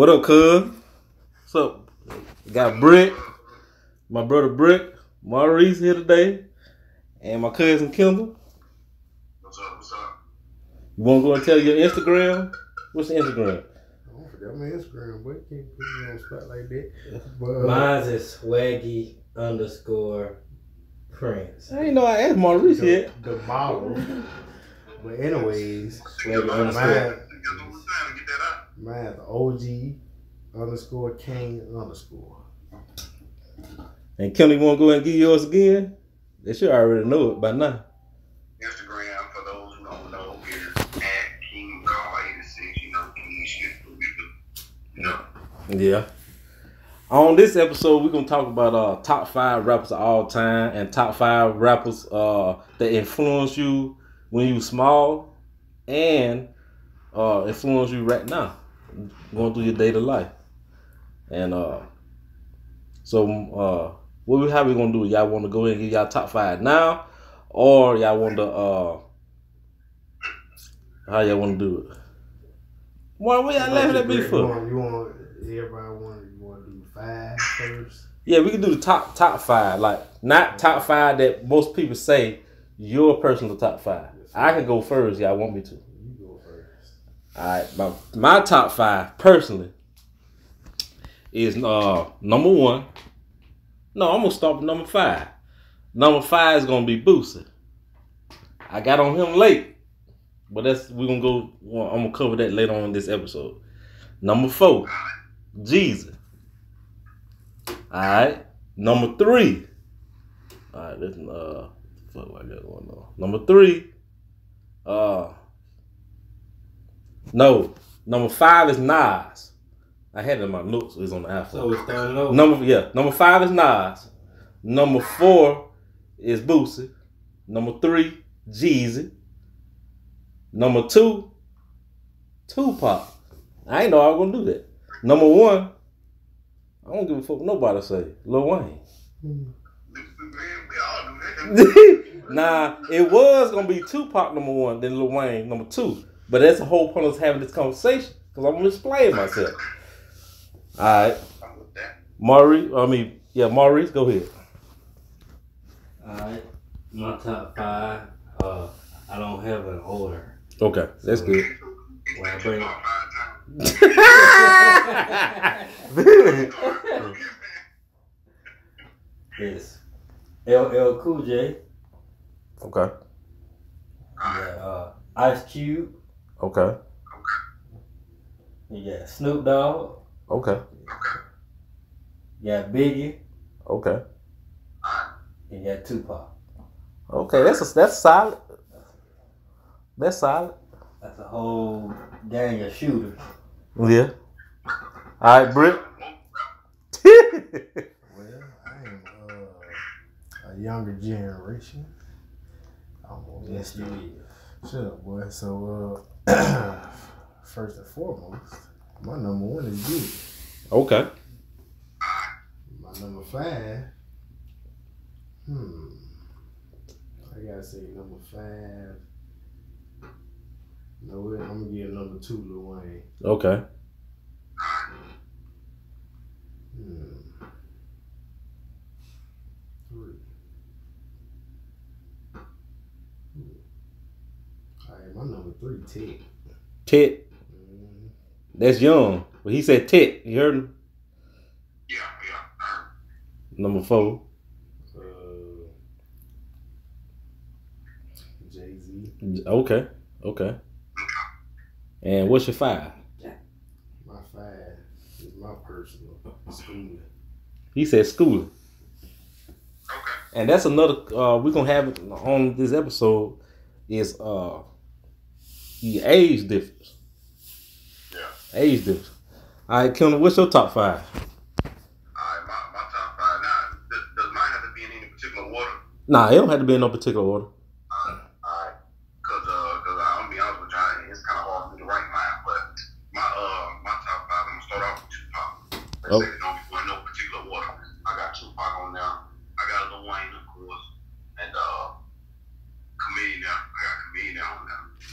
What up, cuz? What's up? Got Brick, my brother Brick, Maurice here today, and my cousin Kendall. What's up? What's up? You want to go and tell your Instagram? What's the Instagram? I don't forget my Instagram, boy. Can't put me on the spot like that. But uh, Mine's is swaggy underscore Prince. I ain't know I asked Maurice the, yet. the model. but anyways, Swaggy underscore. You got no time to get that out. OG underscore King underscore. And Kendall, you want to go and give yours again? They should already know it by now. Instagram, for those who don't know, is at King Carl 86. You know, King shit. what we do. You know, Yeah. On this episode, we're gonna talk about uh top five rappers of all time and top five rappers uh that influence you when you small and uh influence you right now, going through your day to life. And uh so uh what we how we gonna do? it? Y'all wanna go ahead and give y'all top five now or y'all want to uh how y'all wanna do it? Why what y'all laughing at me for? you want everybody want you want to do five first? Yeah, we can do the top top five, like not top five that most people say your personal top five. I can go first. Y'all want me to? All right, my my top five personally is uh number one. No, I'm gonna start with number five. Number five is gonna be Boosie. I got on him late, but that's we're gonna go. Well, I'm gonna cover that later on in this episode. Number four, Jeezy. All right, number three. All right, this uh, fuck, I got one on. Number three, uh. No, number five is Nas. I had it in my notes. It's on the iPhone. So we're starting over. number yeah, number five is Nas. Number four is Boosie. Number three, Jeezy. Number two, Tupac. I ain't know I was gonna do that. Number one, I don't give a fuck what nobody say. Lil Wayne. man, we all do that. nah, it was gonna be Tupac number one, then Lil Wayne number two. But that's the whole point of having this conversation because I'm gonna explain myself. All right, I'm with that. Maurice. I mean, yeah, Maurice, go ahead. Alright. My top five. Uh, I don't have an order. Okay, that's good. When I bring about five times. it's LL Cool J. okay, got uh, Ice Cube. Okay, You got Snoop Dogg. okay, You got Biggie. okay, You got Tupac. okay. That's a, that's solid. That's solid. That's a whole gang of shooters. Yeah. All right, Britt. Well, I am uh, a younger generation. I'm gonna Yes, you is. Shut up, boy. So, uh, first and foremost, my number one is you. okay. My number five, hmm, I gotta say number five. No, I'm gonna give number two Lil Wayne. Okay. Hmm. Three. Hmm. All right, my number three, Ted. Ted. Mm, That's young. But he said Ted. You heard him? Yeah, yeah. Number four. uh, Jay Z. Okay. Okay. And what's your five? My five is my personal schooling. He said schooling. Okay. And that's another uh we're gonna have on this episode is uh the age difference. Yeah. Age difference. All right, Kendall, what's your top five? All right, my, my top five. Now, does, does mine have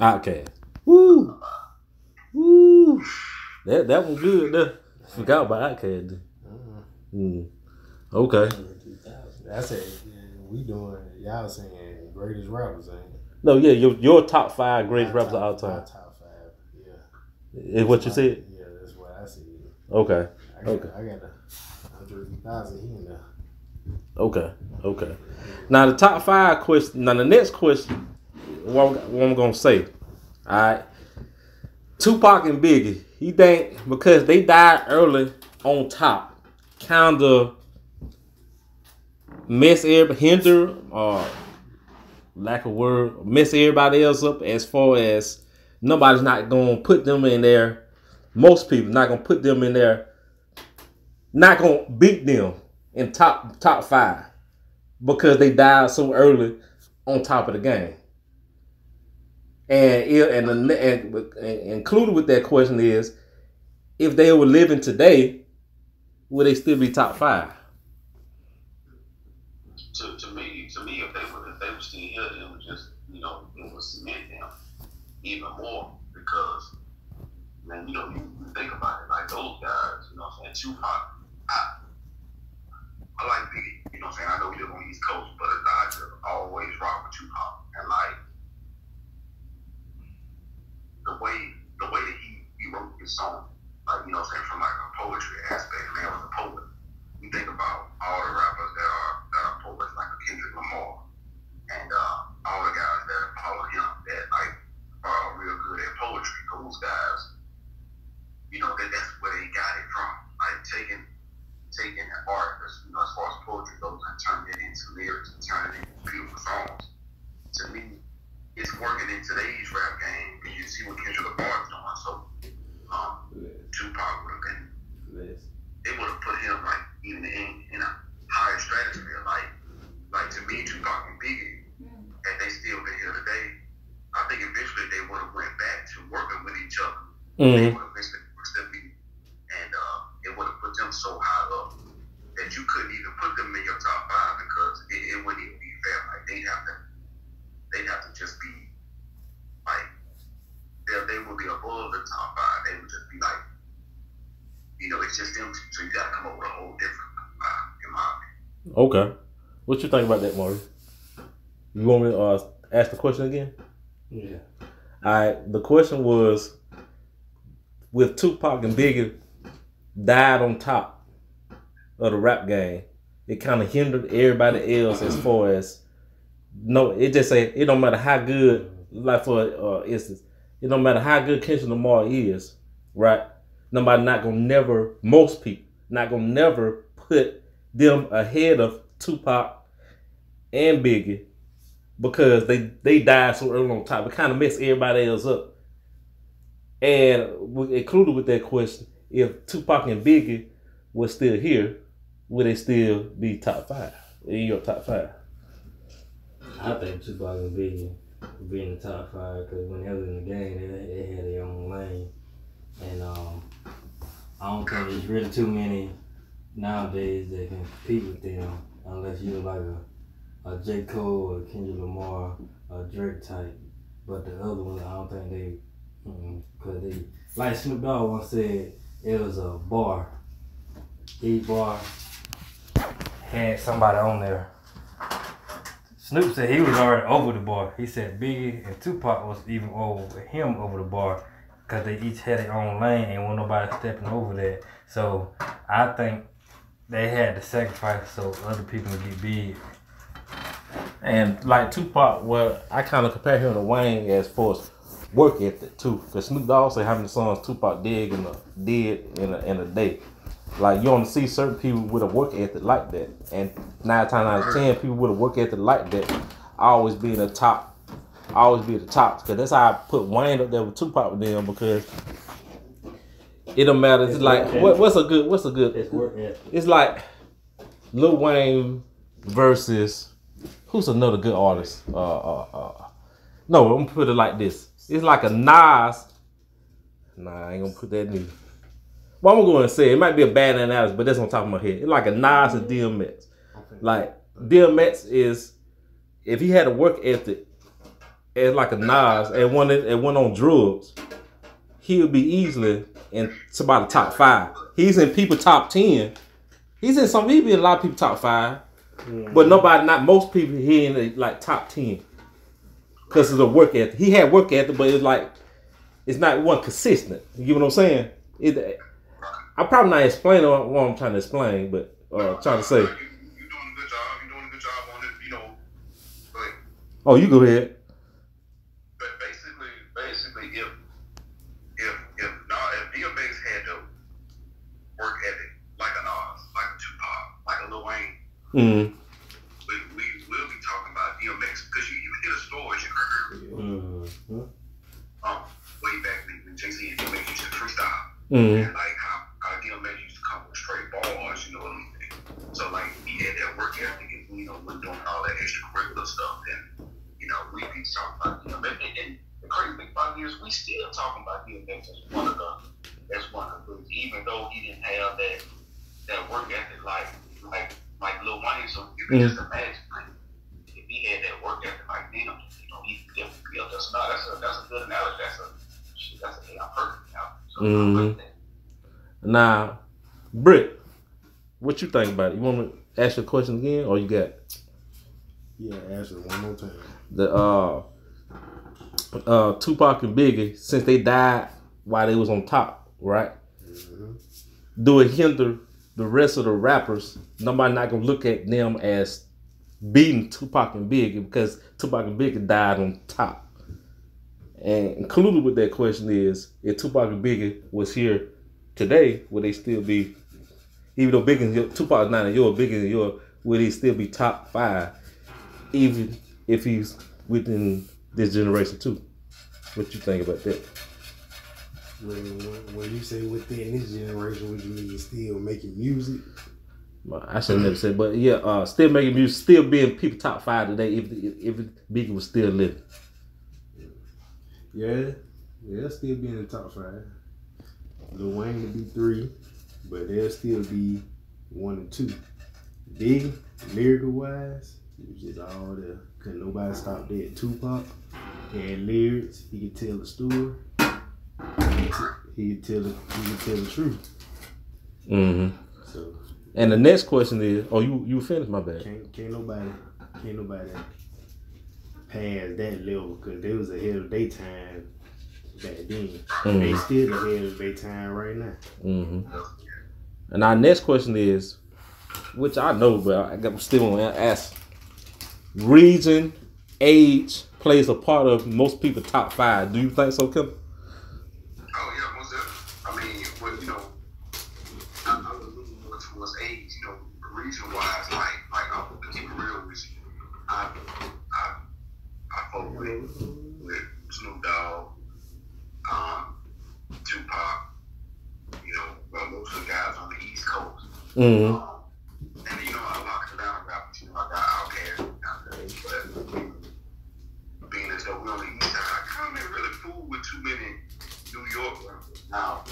Outkast. Woo. Woo. That that was good. There. Forgot about Outkast. then. Mm. Okay. That's it. We doing y'all saying greatest rappers, ain't it? No, yeah, your your top five greatest rappers of all time Top five. Yeah. is what you said. Yeah, that's what I said. Okay. I got, Okay. I got a hundred thousand here there. Okay. Okay. Now the top five question. Now the next question. What, I'm- what I'm gonna say. All right. Tupac and Biggie. He think because they died early on top, kind of mess everybody hinder or lack of word mess everybody else up as far as nobody's not gonna put them in there. Most people not gonna put them in there. Not gonna beat them in top top five because they died so early on top of the game. And and, and, and included with that question is, if they were living today, would they still be top five? to, to me, to me, if they were if they were still here, it would just you know it would cement them even more because man, you know you, you think about it like those guys, you know, what I'm saying Tupac, I I like Biggie, you know, what I'm saying I know we live on the East Coast, but I just always rock with Tupac and like the way the way that he he wrote his song, like you know, saying from like a poetry aspect, man, was a poet you think about all the rappers that are that are poets like a Kendrick Lamar and uh, all the guys that follow him that like are real good at poetry. Those guys, you know, that that's where they got it from. Like taking taking the art, as, you know, as far as poetry goes, and turning it into lyrics and turning it into beautiful songs. To me, it's working in today's rap game and you see what Kendrick Lamar is doing. So, um, Tupac would have been they would have put him like even in, in a higher stratosphere. Like like to me, Tupac and Biggie, and they still been here today. I think eventually they would have went back to working with each other. They Mm. would have eventually pushed them and uh, it would have put them so high up that you couldn't even put them in your top five because it, it wouldn't even be fair. Like they'd have to they'd have to just be like they they would be above the top five. They would just be like you know, it's just them two. So you got to come up with a whole different vibe, in my opinion. Okay. What you think about that, Maury? You want me to uh, ask the question again? Yeah. All right. The question was, with Tupac and Biggie died on top of the rap game, it kind of hindered everybody else as far as no. It just say it don't matter how good, like for uh, instance, it don't matter how good Kendrick Lamar is, right? Nobody not gonna never, most people not gonna never put them ahead of Tupac and Biggie because they they died so early on top. It kind of messed everybody else up. And we- included with that question, if Tupac and Biggie were still here, would they still be top five in your top five? I think Tupac would be in the top five because when they was in the game, they, they had their own lane. And um, I don't think there's really too many nowadays that can compete with them unless you're like a, a J. Cole or Kendrick Lamar or Drake type. But the other ones, I don't think they, because they, like Snoop Dogg once said, it was a bar. Each bar had somebody on there. Snoop said he was already over the bar. He said Biggie and Tupac was even over him over the bar because they each had their own lane and wasn't nobody stepping over that. So I think they had to sacrifice so other people would get big. And like Tupac, well, I kind of compare him to Wayne as far as work ethic too. Because Snoop Dogg say how many songs Tupac did in a did in a, in a day. Like you only see certain people with a work ethic like that, and nine times out of ten, people with a work ethic like that always be in the top always be at the top because that's how I put Wayne up there with Tupac with them because it don't matter. It's, It's like what, what's a good what's a good It's work ethic. it's like Lil Wayne versus who's another good artist? Uh, uh, uh. No, I'm gonna put it like this. It's like a Nas. Nah, I ain't gonna put that in. Well, I'm gonna say it might be a bad analogy, but that's on top of my head. It's like a Nas and DMX. Like DMX is, if he had a work ethic, as like a Nas and one and one on drugs, he would be easily in somebody top five. He's in people top ten. He's in some. He'd be in a lot of people top five, mm-hmm. but nobody, not most people, he in the, like top ten. Cause of the work ethic. He had work ethic, but it's like it's not one consistent. You get what I'm saying? It, I'm probably not explaining what I'm trying to explain, but uh, trying to say. You, you doing a good job. You doing a good job on it. You know, but Oh, you go ahead. But basically, basically, if if if not if DMX had the work ethic like a Nas, like a Tupac, like a Lil Wayne, Mm. we we will be talking about DMX because you you hear the stories you heard Mm-hmm. um way back when, when Jay Z and DMX used to freestyle Mm. and like crazy thing about it is we still talking about DMX as one of the as one of the groups, even though he didn't have that that work ethic like like like Lil Wayne. So you can just imagine like, if he had that work ethic like them, you know, he could definitely be up there. So no, that's a that's a good analogy. That's a shit, that's a damn perfect analogy. So I Mhm. like that. Now, Britt, what you think about it? You want me to ask your question again, or you got Yeah, ask it one more time. the uh uh Tupac and Biggie since they died while they was on top, right? Mhm. Do it hinder the rest of the rappers? Nobody not gonna look at them as beating Tupac and Biggie because Tupac and Biggie died on top. And included with that question is if Tupac and Biggie was here today, would they still be even though Biggie and Tupac is not in your Biggie and your would he still be top five even if he's within this generation too? What you think about that? When, when, you say within this generation, what you mean still making music? Well, I should never said, but yeah, uh, still making music, still being people top five today. If if, if Biggie was still living, Yeah, yeah, still be in the top five. Lil Wayne will be three, but they'll still be one and two. Big lyrical wise, it was just all there. Couldn't nobody stopped that. Tupac had lyrics. He could tell a story. He could, t- he could tell. The, he could tell the truth. mm-hmm. So and the next question is, oh, you you finished? My bad. can't can't nobody can't nobody pass that level because they was ahead of their time back then. They Mm-hmm. still ahead of their time right now. Mm-hmm. And our next question is, which I know, but I got still want to ask. Region, age plays a part of most people top five. Do you think so, Kim? Oh yeah, most definitely. I mean, well, you know, I, I was looking more towards age, you know, region wise, like like I'm keep it real with you. I I I fuck with with Snoop Dogg, um, Tupac, you know, well, most of the guys on the East Coast. Mm-hmm. Um, and you know, I lock down rappers, you know, I got Outkast, but being as though we're on the East Side, I kind of really fool with too many New York rappers. Now,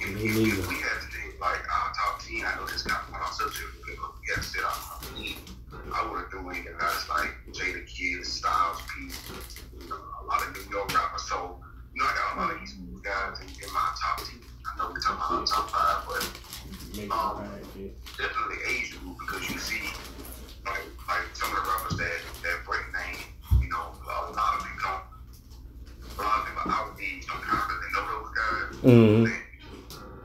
if, Me if, neither. if we had to think like our top 10, I know this got on our subject, but we had to sit our top 10, I would have thrown in guys like Jadakiss, Styles P, you know, a lot of New York rappers. So, you know, I got a lot of East Coast guys in, in my top 10. I know we're talking about our top five, but Make Um, it right, yeah. definitely age group because you see like like some of the rappers that that break name, you know, a lot of people don't a lot of people our age don't kind of really know those guys. Mhm. Then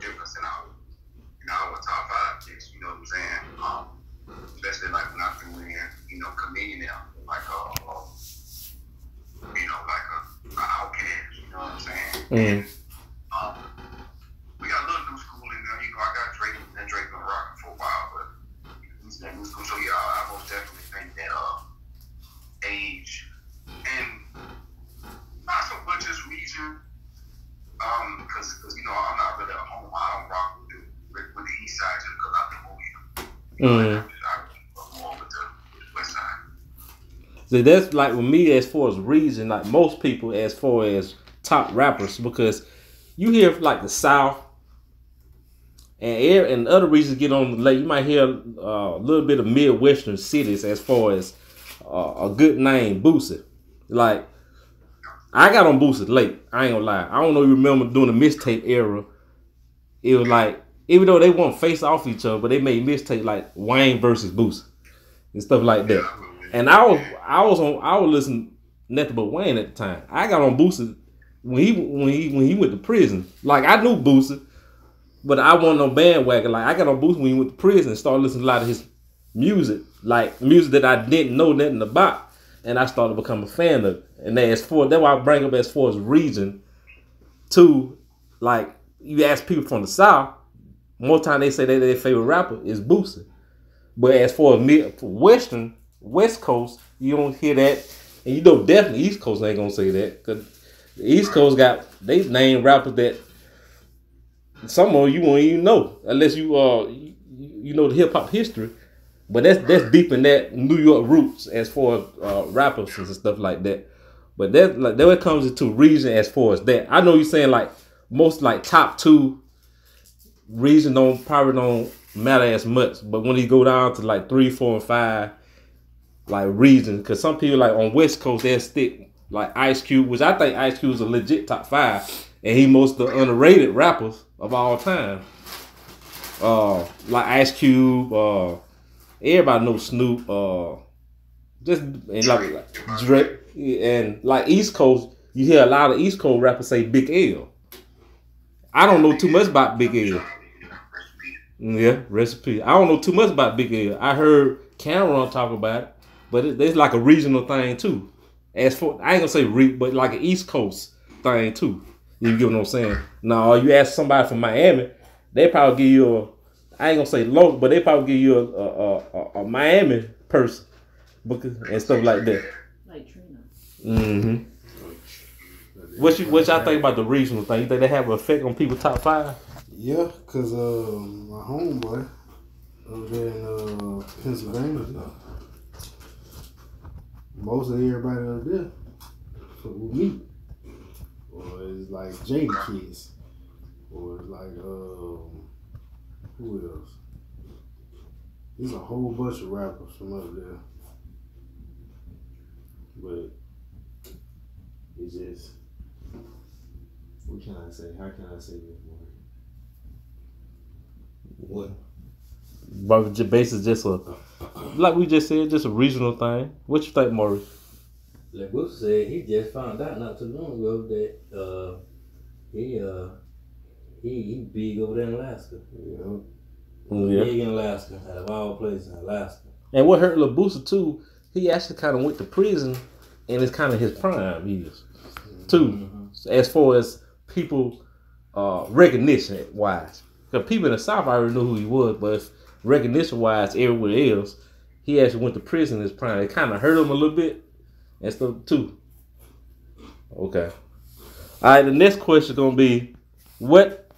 difference in our in our top five picks, you know what I'm saying? Um especially like when I threw in, you know, Chamillionaire now, like uh, uh you know, like a, a Outkast, you know what I'm saying? Mhm. Um, we got a little new school in there. You know, I got Drake and Drake been rocking for a while, but he's that new school. So yeah, I, I most definitely think that uh, age and because you know I'm not really a home. I don't rock with the with, with the east side just because I'm the movie. Mm. I'm more with the, with the west side. See, that's like with me as far as reason, like most people as far as top rappers, because you hear like the South and air and other reasons get on the lake. You might hear uh, a little bit of Midwestern cities as far as uh, a good name, Boosie. Like I got on Boosie late. I ain't gonna lie. I don't know. You remember doing the mixtape era? It was like even though they won't face off each other, but they made mixtape like Wayne versus Boosie and stuff like that. And I was I was on I was listening nothing but Wayne at the time. I got on Boosie when he when he when he went to prison. Like I knew Boosie, but I wasn't on bandwagon. Like I got on Boosie when he went to prison and started listening a lot of his music, like music that I didn't know nothing about, and I started to become a fan of. It. And as for that's why I bring up as far as region, too. Like you ask people from the South, more time they say that their favorite rapper is Boosie. But as far as mid, Western, West Coast, you don't hear that. And you know definitely East Coast ain't gonna say that. Cause the East Coast got they name rappers that some of you won't even know. Unless you uh you, you know the hip hop history. But that's that's deep in that New York roots as far as uh, rappers and stuff like that. But that like that when it comes into region as far as that. I know you're saying like most like top two region don't probably don't matter as much. But when you go down to like three, four, and five, like region, because some people like on West Coast they stick like Ice Cube, which I think Ice Cube is a legit top five, and he most the underrated rappers of all time. Uh, like Ice Cube, uh, everybody knows Snoop, uh, just and like, like Drake, and like East Coast, you hear a lot of East Coast rappers say Big L. I don't know too much about Big L. Yeah, recipe. I don't know too much about Big L. I heard Cam'ron talk about it, but it, it's like a regional thing too. As for I ain't gonna say re, but like an East Coast thing too. You get what I'm saying? Now, you ask somebody from Miami, they probably give you a, I ain't gonna say low, but they probably give you a a, a, a Miami person, because and stuff like that. Mm-hmm. What you what y'all think about the regional thing? You think they have an effect on people top five? Yeah, cause uh, my homeboy over there in uh, Pennsylvania, most of everybody over there with me, or it's like Jadakiss, or it's like um, who else? There's a whole bunch of rappers from up there, but it's just what can I say? How can I say this more? What? But j- basically just a like we just said, just a regional thing. What you think, Maurice? Like Bruce said, he just found out not too long ago that uh, he uh, he he big over there in Alaska. You know, Yeah. Big in Alaska, out of all places in Alaska. And what hurt Lil Boosie too, he actually kind of went to prison, and it's kind of his prime years too, Mhm. as far as people uh, recognition wise. Because people in the South already knew who he was, but recognition wise, everywhere else, he actually went to prison in his prime. It kind of hurt him a little bit and stuff too. Okay. All right. The next question is gonna be, what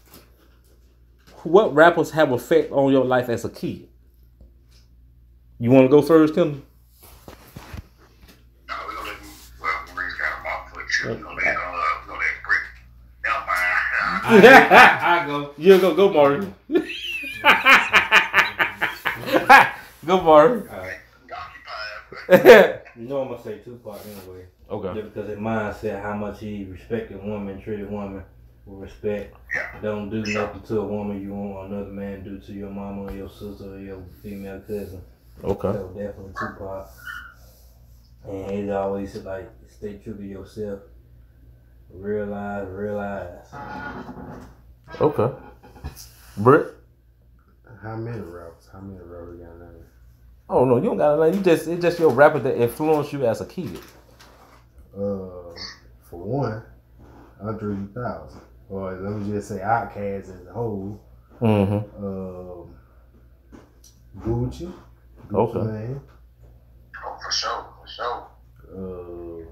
what rappers have effect on your life as a kid? You want to go first, Kim? No, we're gonna let him, well, Marie's got him off for a trip. We're gonna let, uh, we're gonna let Brick. Never mind. I go. You go, go, Martin. go, Martin. Alright. Occupied. You know I'm gonna say Tupac anyway. okay. Just because his mindset, how much he respected women, treated women with respect. Yeah. Don't do nothing to a woman you want another man do to your mama or your sister or your female cousin. Okay. So definitely Tupac. And he's always like, stay true to yourself. Realize, realize. Okay. Britt. how many rappers? How many rappers got there? Oh no, you don't got to You just it's just your rapper that influenced you as a kid. Uh, for one, Andre 3000. Or let me just say Outkast as a whole. Mm-hmm. Um, Gucci. Gucci Okay. Man. Oh, for sure, for sure. Uh,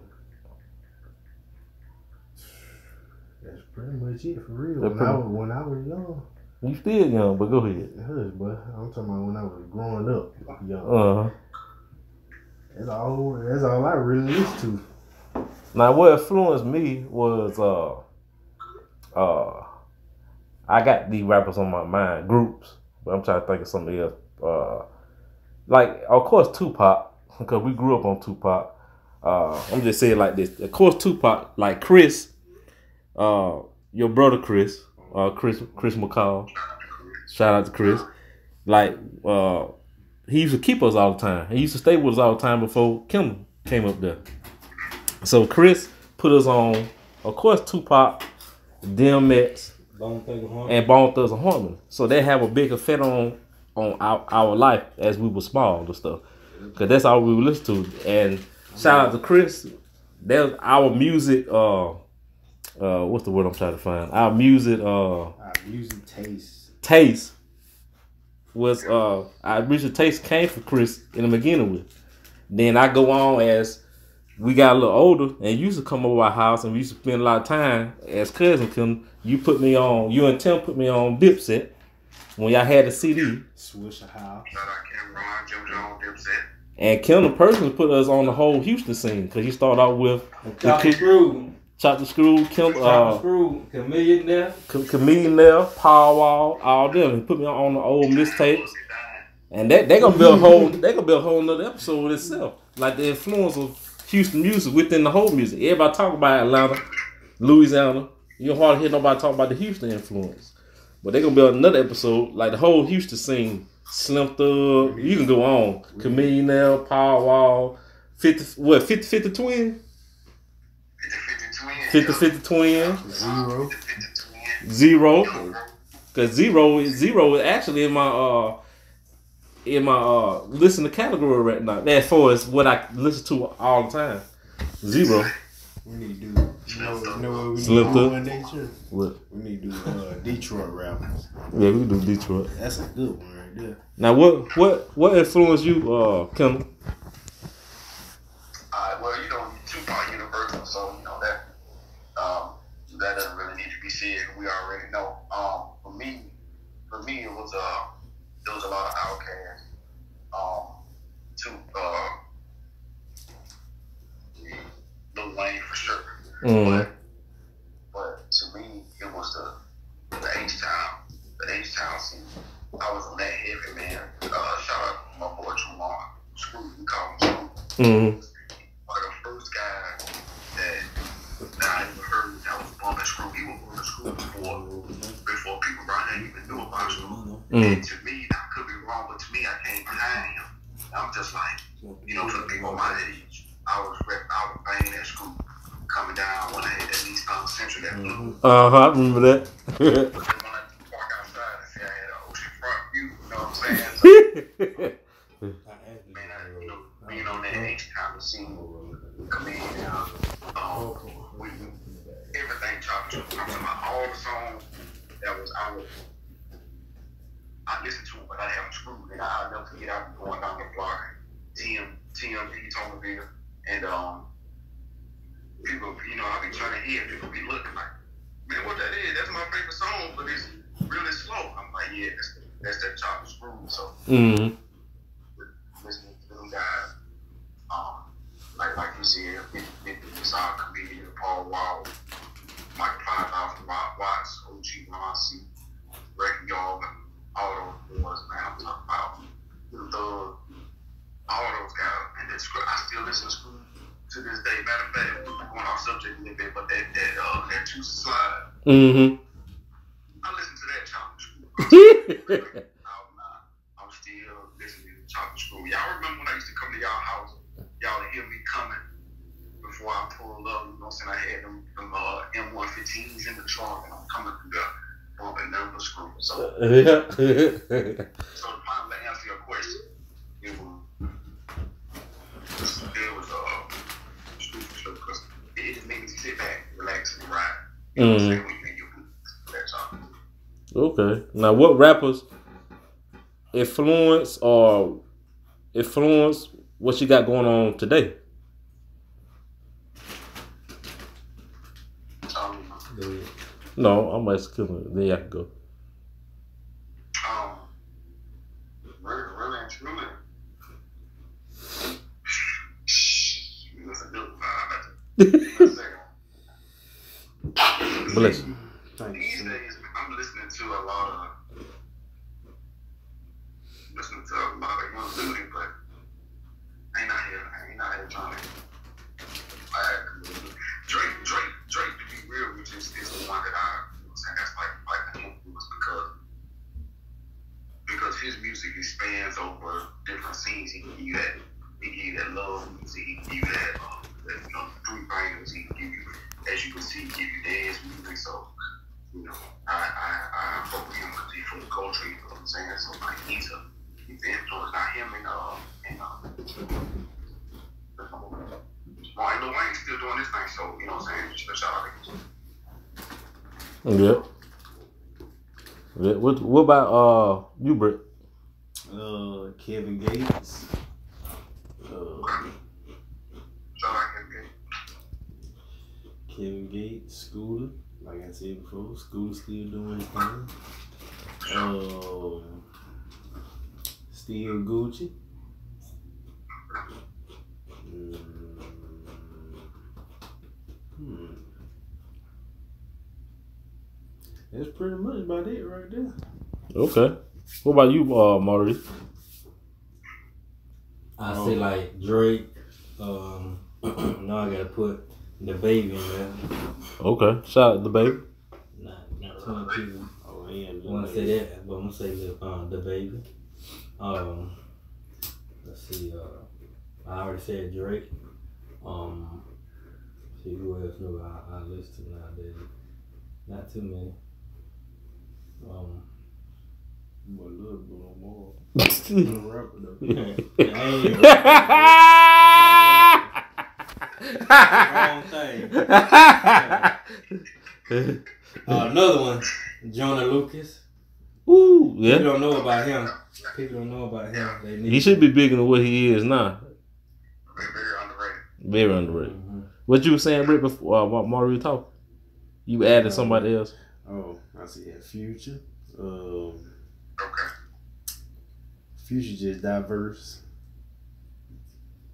that's pretty much it for real. When I, was, when I was young, You still young, but go ahead. hush, but I'm talking about when I was growing up young. Uh huh. That's all. That's all I really listened to. Now, what influenced me was uh, uh, I got these rappers on my mind, groups, but I'm trying to think of something else. Uh, like, of course, Tupac, because we grew up on Tupac. Uh, I'm just saying like this. Of course, Tupac, like Chris, uh, your brother Chris, uh, Chris, Chris McCall. Shout out to Chris. Like, uh, he used to keep us all the time. He used to stay with us all the time before Kim came up there. So Chris put us on, of course, Tupac, DMX, and Bone Thugs and Harmony. So they have a big effect on on our, our life as we were small and stuff. Cause that's all we listen to. And shout out to Chris. That was our music. Uh, uh, what's the word I'm trying to find? Our music. Uh, Our music taste. taste was uh our music taste came from Chris in the beginning with. Then I go on as we got a little older and you used to come over our house and we used to spend a lot of time as cousins. Kim, you put me on you and Tim put me on Dipset when y'all had the CD. Swishahouse. Shout out Cam'ron, Jim Jones, Dipset. And Kim the person put us on the whole Houston scene because he started out with Chop Kim- the Screw. Chop the Screw, Kim, Chop the uh, Screw. Chamillionaire. Com- Comedian there, Paul Wall, all them. He put me on the old mixtapes. And that they gonna be a whole they gonna be a whole nother episode with itself. Like the influence of Houston music within the whole music. Everybody talk about Atlanta, Louisiana. You don't hardly hear nobody talk about the Houston influence. But they gonna be another episode, like the whole Houston scene. Slim Thug, you can go on. Comedian there, Paul Wall, 50 what, 50 50 twin? 50 50 twin, Z-Ro. Z-Ro. Cause Z-Ro is Z-Ro is actually in my uh in my uh listen to category right now. As far as what I listen to all the time. Z-Ro. We need to do. You know, you know what we need Slim to do one day, sure? What? We need to do uh, Detroit rappers. Yeah, we do Detroit. That's a good one right there. Now what what what influenced you, uh Kendall? Uh, well, you know, Tupac Universal, so you know that um, that doesn't really need to be said. We already know. Um, for me, for me, it was uh, there was a lot of Outkasts. Um, to uh, Lil Wayne for sure. Mm. But to me, it was the the H Town, the H Town scene. I was on that heavy man. Uh, shout out to my boy Tremont. Screw, we call him Screw. Mm. One of the first guys that, that I ever heard that was Screw. He was bumping Screw before before people around here even knew about Screw. Mm. And to me, I could be wrong, but to me, I came behind him. I'm just like, you know, for the people my age, I was rep, I was banging that Screw coming down when I hit that East Town Central, that blue. Uh huh, I remember that. When I walk outside and see I had an oceanfront view, you know what I'm saying? So, man, I, you know, being on that H time scene, Chamillionaire, um, we, everything chopped. I'm talking about all the songs that was out. I listened to it, but I haven't screwed it. I'll never forget. I was going down the block, Tim, P. Tomerville, and um, people, you know, I be trying to hear people be looking like, man, what that is? That's my favorite song, but it's really slow. I'm like, yeah, that's, that's that chop and screw. So mm. listening to them guys, um, like like you said, Nick, Nick Bizarre Chamillionaire, Paul Wall, Mike Five Thousand Watts, OG Ron C, Wrecking Y'all, and all those boys, man. I'm talking about the all those that's I still listen to Screw to this day. Matter of fact, we're going off subject a little bit, but that that uh that two slide, Mm-hmm. I listen to that screw. out now. I'm still listening to and Screw. Y'all remember when I used to come to y'all house? Y'all hear me coming before I pulled up. You know what I'm saying? I had them, them uh, M115s in the trunk, and I'm coming through the bumping number screw. So, yeah. so to finally answer your question, it was it was uh screw for sure because it just made me sit back, relax, and ride. You know what I'm saying? When you think you that's all. Okay. Now, what rappers influence or influence what you got going on today? Um, No, I'm executing it. Then y'all can go. Bless so, you know what I'm saying? Just a shout out to him. Yep. Yeah. What What about uh you, Britt? Uh, Kevin Gates. Uh, Shout out to him, Kevin Gates, Scooter. Like I said before, Scooter still doing his thing. Um, still Gucci. That's pretty much about it right there. Okay. What about you, uh, Marty? I Oh. say like Drake. Um, now I gotta put DaBaby in there. Okay. Shout out DaBaby. Not not too many people Oh, and want to say that, but I'm gonna say the uh, DaBaby. Um, let's see. Uh, I already said Drake. Um, see who else new I, I listen to nowadays. Not too many. Um, Boy, love Bruno Mars. Little rapper though. I ain't wrong thing. Uh, another one, Joyner Lucas. Ooh, yeah. People don't know about him. People don't know about him. They need He should be bigger than what he is now. Very, very underrated. Very underrated. Mhm. What you were saying, Britt, before uh, while Mario talking? You added somebody else. Oh, I see that Future. Um, Okay. Future just diverse.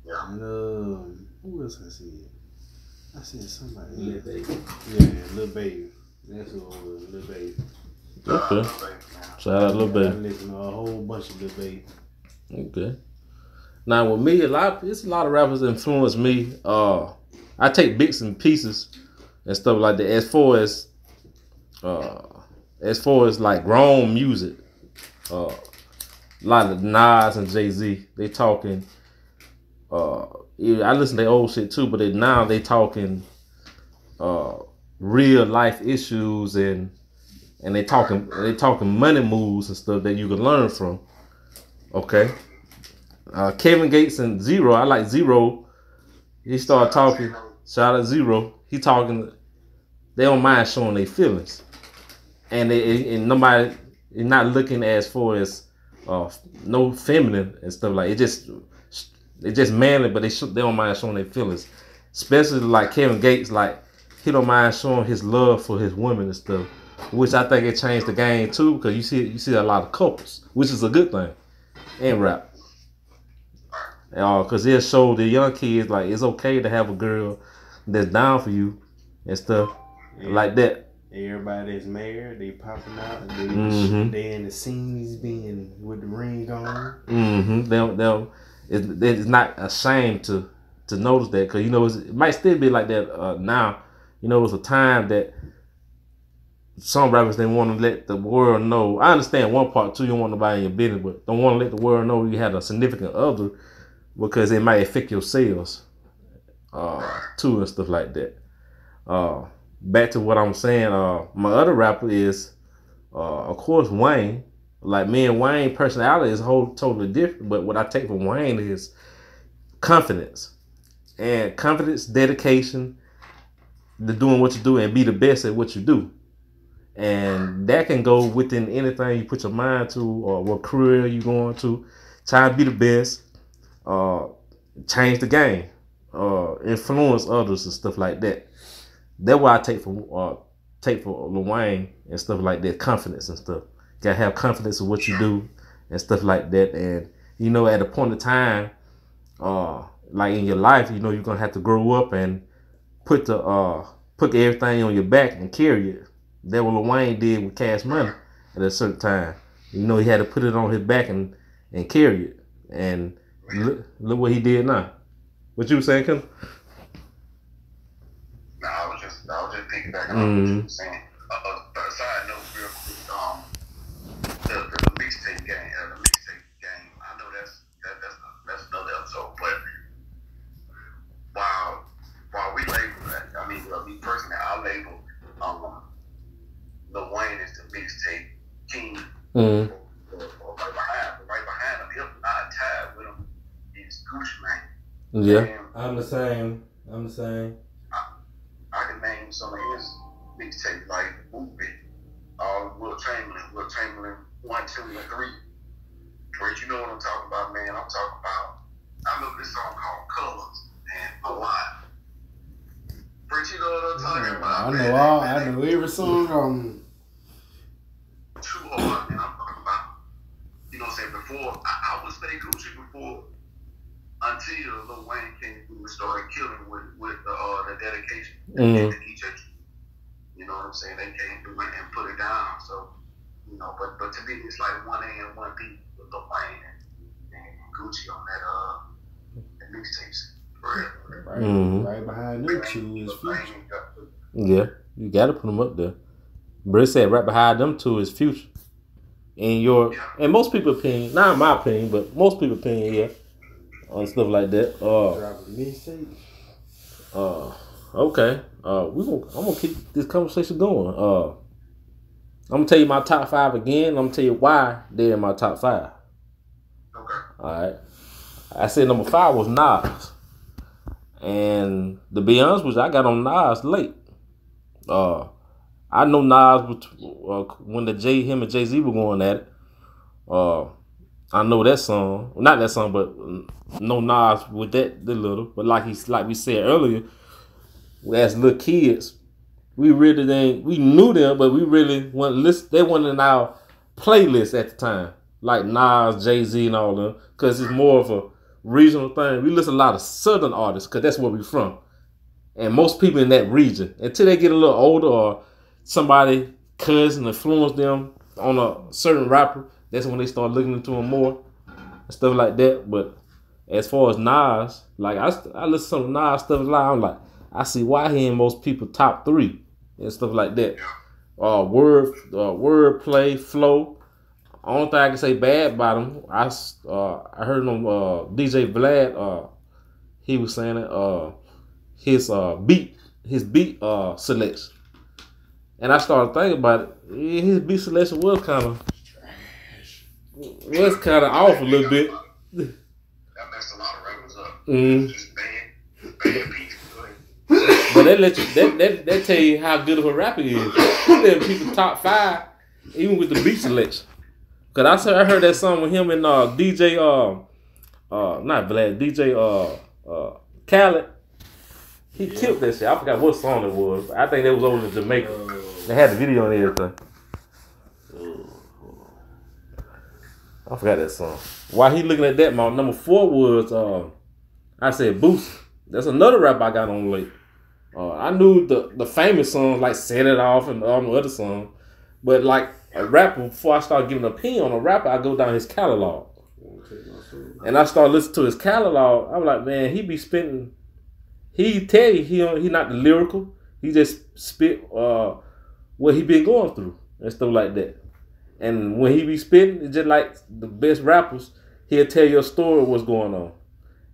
Yeah. And um, who else I see? I see somebody. Lil Baby. Yeah, little Baby. That's who it was, Lil Baby. Okay. Thank you. Shout out Lil I Baby. listen to a whole bunch of Lil Baby. Okay. Now with me, a lot it's a lot of rappers influence me. Uh, I take bits and pieces and stuff like that. As far as uh, as far as like grown music, uh, a lot of Nas and Jay Z, they talking. Uh, I listen to old shit too, but they, now they talking uh, real life issues and and they talking they talking money moves and stuff that you can learn from. Okay. Uh, Kevin Gates and Z-Ro. I like Z-Ro. He started talking. Shout out Z-Ro. He talking. They don't mind showing their feelings, and they and nobody is not looking as far as uh no feminine and stuff like it. Just they just manly, but they sh- they don't mind showing their feelings. Especially like Kevin Gates, like he don't mind showing his love for his women and stuff, which I think it changed the game too because you see you see a lot of couples, which is a good thing, in rap. Uh, cause it show the young kids like it's okay to have a girl that's down for you and stuff And like that. Everybody that's married, they popping out. And they, Mhm. they in the scenes being with the ring on. Mm-hmm. They don't, they don't, it's, it's not ashamed to to notice that because you know it's, it might still be like that uh, now. You know, it's a time that some rappers they want to let the world know. I understand one part too. You don't want nobody in your business, but don't want to let the world know you had a significant other because it might affect your sales uh, too and stuff like that. Uh, back to what I'm saying. Uh, my other rapper is, uh, of course, Wayne. Like me and Wayne personality is whole totally different. But what I take from Wayne is confidence. And confidence, dedication, to doing what you do and be the best at what you do. And that can go within anything you put your mind to or what career you're going to. Try to be the best. Uh, change the game. Uh, influence others and stuff like that. That's why I take from uh, take for Lil and stuff like that, confidence and stuff. You gotta have confidence in what you do and stuff like that. And you know, at a point of time, uh, like in your life, you know, you're gonna have to grow up and put the uh put everything on your back and carry it. That what Lil did with Cash Money at a certain time. You know, he had to put it on his back and and carry it. And look, look what he did now. What you were saying, Kim? No, I was just I was just thinking back on Mm. what you were saying. Uh, uh, side note, real quick. Um, the, the, the mixtape game, uh, the mixtape game. I know that's that, that's that's another episode, but while while we label that, I mean, well, me personally, I label um, Lil Wayne is the mixtape king. Mm. Or, or right behind, right behind him, if not tied with him, is Gucci Mane. Yeah. And I'm the same. I'm the same. I can name some of Will Chamberlain one, two, and three. But you know what I'm talking about, man. I'm talking about. I love this song called Colors and a lot. But you know what I'm talking about. I man. know all. Man, I know every song. Um, too hard, and I'm talking about, you know what I'm saying, before, I, I would say Gucci before, until Lil Wayne came through and started killing with, with the, uh, the dedication Mhm. and the DJ. You know what I'm saying? They came through and put it down. So, you know, but but to me, it's like one A and one B with Lil Wayne and, and Gucci on that, uh, that mixtapes. For real, for real. right, Mhm. right behind them two is Future. Wayne got the- Yeah. You gotta put them up there. Britt said right behind them two is future. In your and most people opinion, not in my opinion, but most people opinion, yeah. On stuff like that. Uh Drop a. Uh, okay. Uh, we gonna I'm gonna keep this conversation going. Uh, I'm gonna tell you my top five again. I'm gonna tell you why they're in my top five. Okay. All right. I said number five was Nas, and to be honest with you, I got on Nas late. Uh, I know Nas was, uh, when the J him and Jay Z were going at it. Uh, I know that song, well, not that song, but no Nas with that the little. But like he's like we said earlier, as little kids, we really didn't we knew them, but we really weren't list. They weren't in our playlist at the time, like Nas, Jay Z, and all them, because it's more of a regional thing. We listen a lot of Southern artists because that's where we from, and most people in that region until they get a little older or somebody cousin influence them on a certain rapper. That's when they start looking into him more and stuff like that. But as far as Nas, like I, I listen to some Nas stuff a lot. I'm like, I see why he in most people top three and stuff like that. Uh, word, uh, word play, flow. Only thing I can say bad about him, I uh, I heard him uh, DJ Vlad. Uh, he was saying it. Uh, his uh beat, his beat uh selection, and I started thinking about it. His beat selection was kind of was kind of off a little bit. That messed a lot of rappers up. Mm. Just bad, bad beats. Go ahead. But that let you that, that that tell you how good of a rapper he is. He let people top five, even with the beat selection. Cause I said I heard that song with him and uh, DJ uh uh not Vlad DJ uh uh Khaled. He killed that shit. I forgot what song it was. I think that was over in Jamaica. They had the video and everything. I forgot that song. While he looking at that, my number four was uh I said Boost. That's another rap I got on late. Uh, I knew the the famous songs like "Set It Off" and all the other songs, but like a rapper, before I start giving an opinion on a rapper, I go down his catalog, and I start listening to his catalog. I'm like, man, he be spitting. He tell you he he not the lyrical. He just spit uh what he been going through and stuff like that. And when he be spitting, it's just like the best rappers, he'll tell you a story what's going on.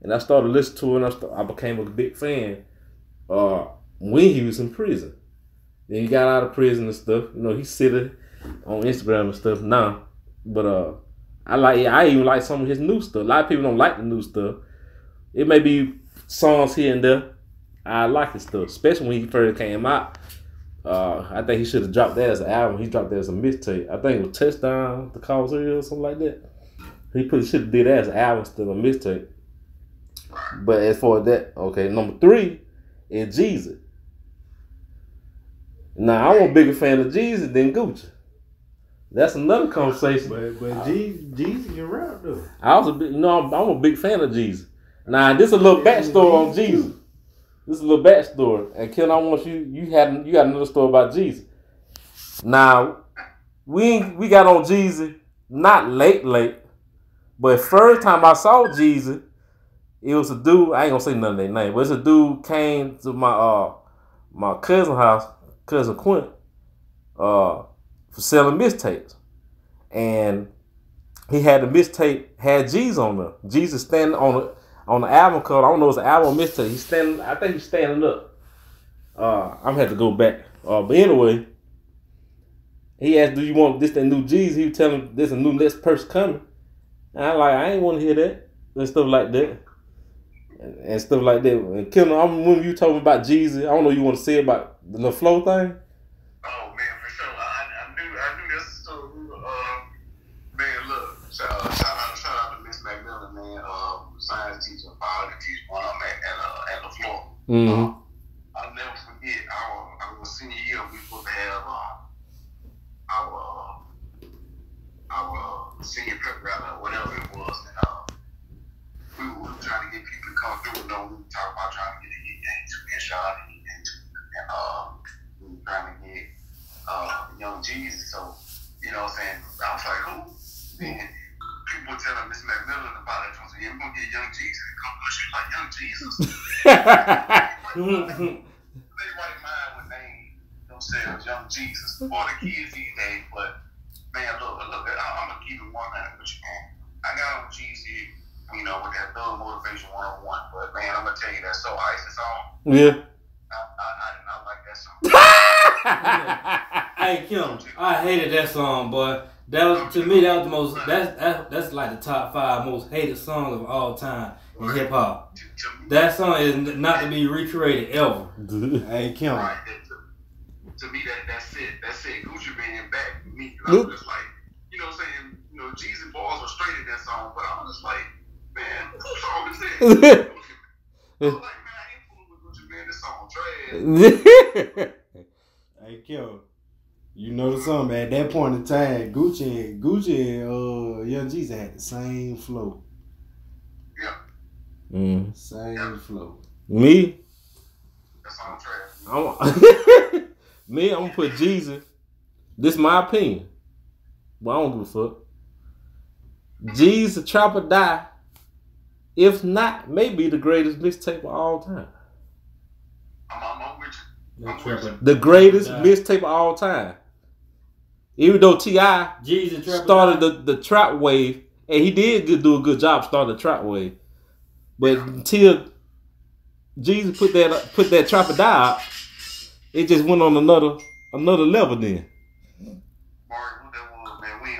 And I started listening to it, and I, st- I became a big fan uh, when he was in prison. Then he got out of prison and stuff. You know, he's sitting on Instagram and stuff now. But uh, I like, I even like some of his new stuff. A lot of people don't like the new stuff. It may be songs here and there. I like his stuff, especially when he first came out. Uh, I think he should have dropped that as an album. He dropped that as a mixtape. I think it was Touchdown, the Cause or something like that. He put should have did that as an album instead of a mixtape. But as far as that, okay, number three is Jeezy. Now I'm a bigger fan of Jeezy than Gucci. That's another conversation. But but Jeezy, Jeezy can rap though. I was a big, you know, I'm, I'm a big fan of Jeezy. Now this is a little backstory on Jeezy. This is a little backstory, and Ken, I want you, you had, you got another story about Jeezy. Now, we we got on Jeezy not late, late, but first time I saw Jeezy, it was a dude. I ain't gonna say none of their name, but it's a dude came to my uh my cousin house, cousin Quint, uh, for selling mistapes, and he had the mistape had Jeezy on there. Jeezy standing on the on the album cover. I don't know if it's an album mixtape. He's standing. I think he's standing up. Uh, I'm gonna have to go back. Uh, but anyway, he asked, "Do you want this that new Jeezy?" He was telling him there's a new next person coming. And I like I ain't want to hear that and stuff like that. And, stuff like that. And Kim, I remember you talking about Jeezy. I don't know what you want to say about the flow thing. Oh man, for sure. I, I knew I knew that's the story. We uh, man, look, shout, shout out shout out to Miss McMillan, man. Uh, science teacher, biology teacher, one of them at at, uh, at the floor. Mm-hmm. I'll never forget our our senior year. We were supposed to have uh, our uh, our uh, senior prep rally, or whatever it was, and uh, we were trying to get people to come through. You know, we talking about trying to get a hit game to and shot a hit game to, and uh, we were trying to get uh, young Jeezy. So you know, what I'm saying I was like, who? Then people telling Miss McMillan about it. I was like, yeah, we're gonna get young Jeezy to come. She was like, young Jeezy. they right mind when they themselves young Jeezy for the kids these days. But man, look, look, I, I'm gonna keep it one hundred with you, man. I got on Jeezy, you know, with that thug motivation one on one. But man, I'm gonna tell you that so ISIS song. yeah. I, I, I did not like that song. Hey Kim, I hated that song, boy. That was to me that was the most that's that, that's like the top five most hated songs of all time in hip hop. To, to me, That song is not to be recreated ever. Hey Kim, right, that, to, to me, that that's it. That's it. Gucci being back me. I was just like, you know, what I'm saying, you know, Jeezy balls were straight in that song, but I was just like, man, whose song is this? I was like, man, I ain't fooling with Gucci, man. This song trash. hey Kim. You know something? At that point in time, Gucci and Gucci and uh, Young Jeezy had the same flow, Yeah, mm. same flow. Me, that song trash. I'm me. I'm gonna put Jeezy. This my opinion, but I don't give a fuck. Jeezy, Trap or Die. If not, maybe the greatest mixtape of all time. I'm, I'm, I'm with you. The greatest Die. mixtape of all time. Even though Ti Jesus started the, the trap wave, and he did good, do a good job starting the trap wave. But until Jeezy put that put that trap or die out, it just went on another another level then. Mark, who that was, man? We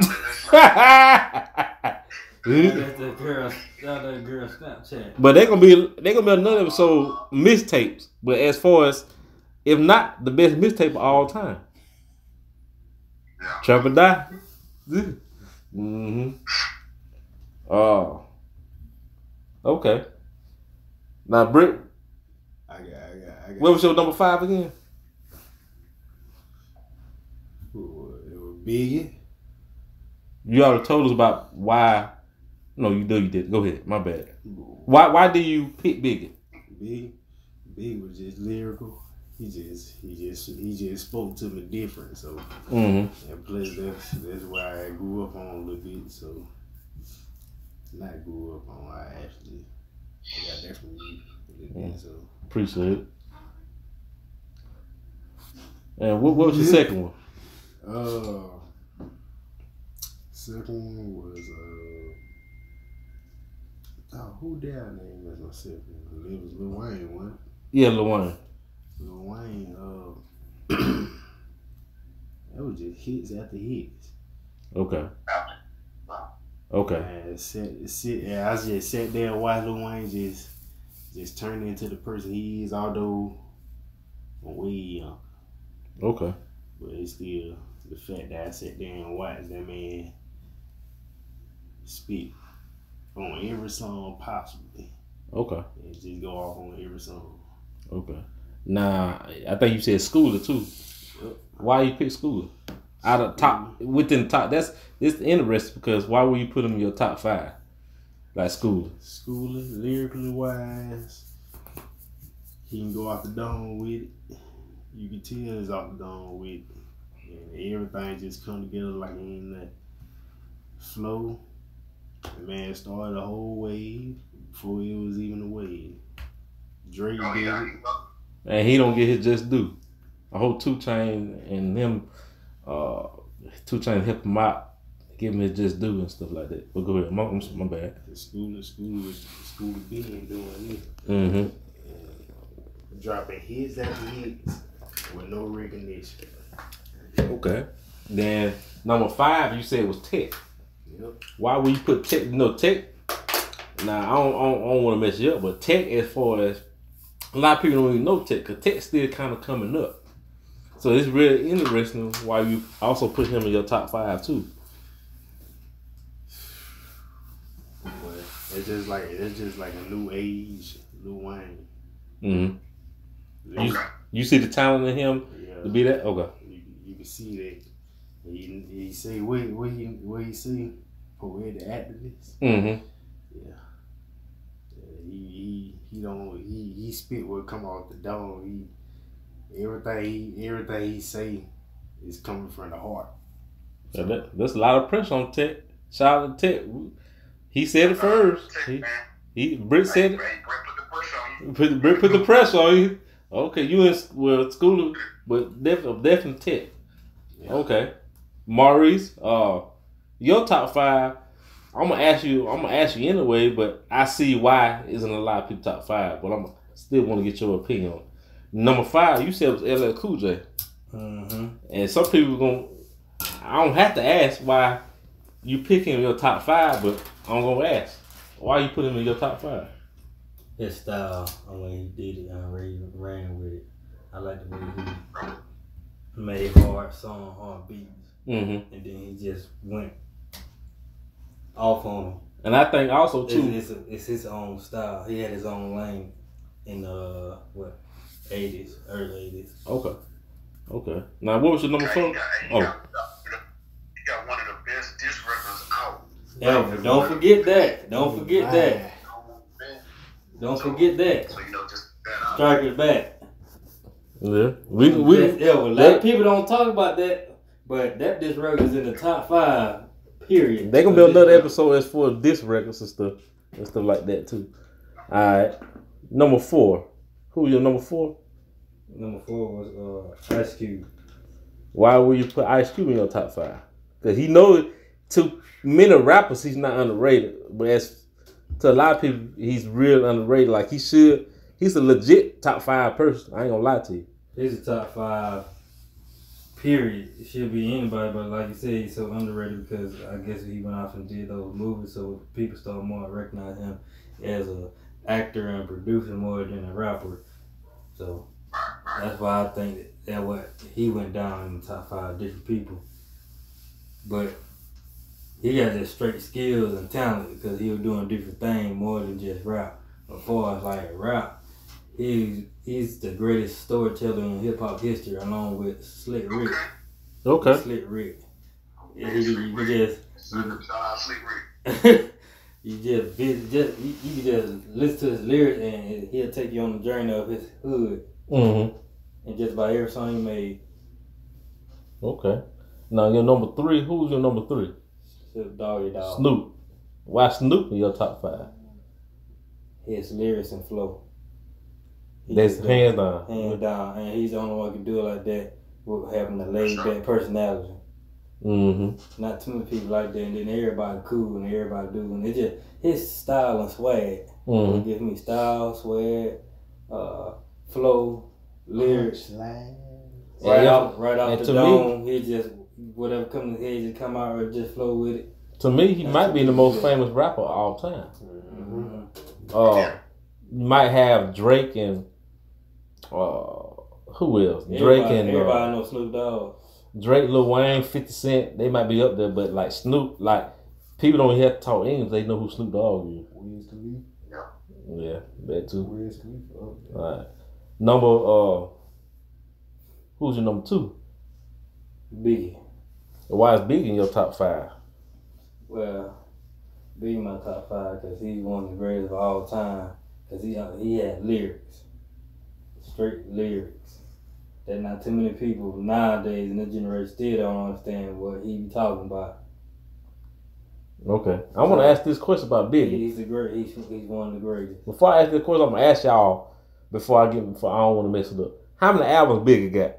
ain't let that slide. That's the girl, that's the girl Snapchat. but they're gonna be they gonna be another episode mistapes. But as far as if not the best mixtape of all time, Yeah. Trap or die. mm-hmm. Oh. Okay. Now, Britt, I got, I got, I got. what was your number five again? Who, it was Biggie. You already told us about why. No, you know you did. Go ahead. My bad. Why? Why did you pick Biggie? Big, Big was just lyrical. He just, he just, he just spoke to me different. So, Mm-hmm. and plus that's that's why I grew up on a little bit. So, not grew up on. I actually got that from you. So, Appreciate it. And what, what was your second one? uh, second one was uh, oh, who I name as my one? It was Lil Wayne one. Yeah, Lil Wayne. Lil Wayne, uh, that was just hits after hits. Okay. Okay. And sit, sit, and I just sat there and watched Lil Wayne just, just turn into the person he is, although way young. Okay. But it's still the fact that I sat there and watched that man speak on every song possibly. Okay. And just go off on every song. Okay. Now, I think you said Skooly too. Yep. Why you pick Skooly? Out of top mm-hmm. within top. That's it's interesting because why would you put him in your top five? Like Skooly. Skooly, lyrically wise, he can go off the dome with it. You can tell he's off the dome with it. And everything just come together like in that Flow, the man started a whole wave before it was even a wave. Drake Oh did yeah, it. And he don't get his just due. A whole 2 Chainz and them uh 2 Chainz help him out, give him his just due and stuff like that. But go ahead, my, my bad. The Skooly, Skooly, Skooly being doing it. Mm-hmm. Dropping hits after hits with no recognition. Okay. Then number five, you said was Tech. Yep. Why would you put Tech? You know Tech. Now I don't, I don't, I don't want to mess you up, but Tech as far as a lot of people don't even know Tech, cause Tech's still kind of coming up. So it's really interesting why you also put him in your top five too. But it's just like it's just like a new age, Lil Wayne. Mm-hmm. You, Okay. you see the talent in him Yeah. to be that? Okay. You, you can see that. He, he say what what he what he see poetic activist. Mm-hmm. Yeah. Yeah, He he he don't he he spit what come off the dome. He everything he everything he say is coming from the heart. So that, that's a lot of pressure on Tech. Shout out to Tech. He said it first. He, man. he Britt said it. Brett put the pressure on you. Put, Britt put the pressure on you. Okay, you in well school, but definitely definitely Tech. Yeah. Okay, Maurice. Uh, your top five. I'm gonna ask you. I'm gonna ask you anyway, but I see why isn't a lot of people top five. But I'm still want to get your opinion. on Number five, you said was LL Cool J. Mm-hmm. And some people gonna. I don't have to ask why you pick him in your top five, but I'm gonna ask why you put him in your top five. His style, the way he did it, and ran, ran with it. I like the way he made hard song, hard beats, Mm-hmm. and then he just went off on him. And I think also It's, too. it's, it's his own style. He had his own lane in the what eighties, early eighties. Okay. Okay. Now what was your number Hey, four? he got, hey, he Oh. got, he got one of the best disc records out. Yeah, don't forget that. Don't forget that. Don't forget that. So you know, just that out. Strike it back. Yeah. We we yeah, well, a lot of people don't talk about that, but that disc record is in the top five. Period. they gonna build another episode as for disc records and stuff and stuff like that too. All right. Number four. Who your number four? Number four was uh, Ice Cube. Why would you put Ice Cube in your top five? Because he knows to many rappers he's not underrated, but as to a lot of people he's real underrated. Like he should, he's a legit top five person. I ain't gonna lie to you. He's a top five. Period. It should be anybody, but like you said, he's so underrated because I guess he went off and did those movies, so people start more recognize him as a actor and producer more than a rapper. So that's why I think that, what he went down in the top five different people. But he got just straight skills and talent because he was doing different things more than just rap. As far like rap, he's he's the greatest storyteller in hip hop history, along with Slick Rick. Okay. Slick Rick. Yeah, he, he, he just Shout out Slick Rick. you just just you, you can just listen to his lyrics and he'll take you on the journey of his hood Mm-hmm. and just by every song he made. Okay. Now your number three. Who's your number three? Just doggy dog. Snoop. Why Snoop in your top five? His lyrics and flow. He That's just hands down. hands down, and he's the only one who can do it like that with having a laid back personality. Mm-hmm. Not too many people like that, and then everybody cool and everybody do, and it just his style and swag. Mm-hmm. It gives me style, swag, uh, flow, lyrics. Slide. Right And off, right off and the to me- dome, he just whatever comes to his head, just come out or just flow with it. To me, he That's might be the most did. famous rapper of all time. Mhm. Uh, you might have Drake and uh, who else? Drake and everybody uh, know Snoop Dogg. Drake, Lil Wayne, Fifty Cent. They might be up there, but like Snoop, like people don't even have to talk English. They know who Snoop Dogg is. Wiz Khalifa. Yeah, that too. Wiz Khalifa. Oh, All right. Number uh, who's your number two? Biggie. Why is Big in your top five? Well, Biggie my top five because he's one of the greatest of all time. Because he he had lyrics, straight lyrics. That not too many people nowadays in this generation still don't understand what he be talking about. Okay. I want to ask this question about Biggie. He's the great. He's, he's one of the greatest. Before I ask this question, I'm gonna ask y'all before I get before I don't want to mess it up. How many albums Biggie got?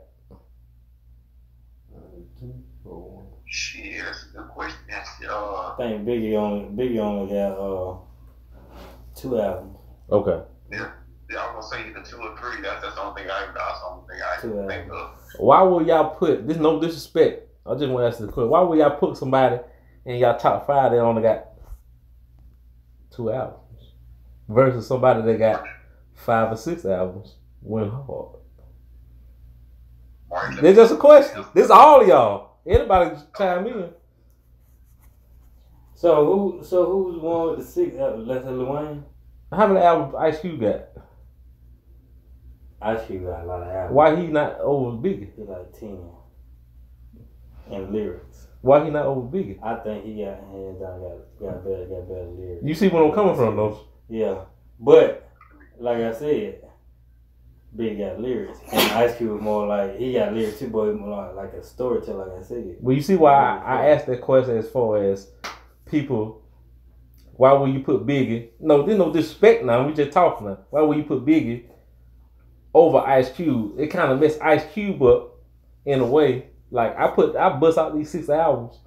Shit, that's a good question. That's uh, I think Biggie only Biggie only got uh two albums. Okay. yeah, I was gonna say either two or three. That's that's the only thing I that's the uh, only thing I Two can think of. Why would y'all put this? No disrespect. I just want to ask the question. Why would y'all put somebody in y'all top five that only got two albums versus somebody that got five or six albums? Went hard. Mark, This just a question. This all of y'all. Anybody chime in. So who so who's one with the six uh, albums? Let's say Lil Wayne. How many albums Ice Cube got? Ice Cube got a lot of albums. Why he not over Biggie? He like ten. And lyrics. Why he not over Biggie? I think he got hands down got got better got better lyrics. You see where I'm coming from, though. Yeah. But like I said, Big got lyrics. And Ice Cube was more like he got lyrics too, but he more like, like a storyteller, like I said. Well, you see why I, I asked that question as far as people. Why would you put Biggie? No, there's no disrespect now. We just talking now. Why would you put Biggie over Ice Cube? It kind of messed Ice Cube up in a way. Like I put, I bust out these six albums.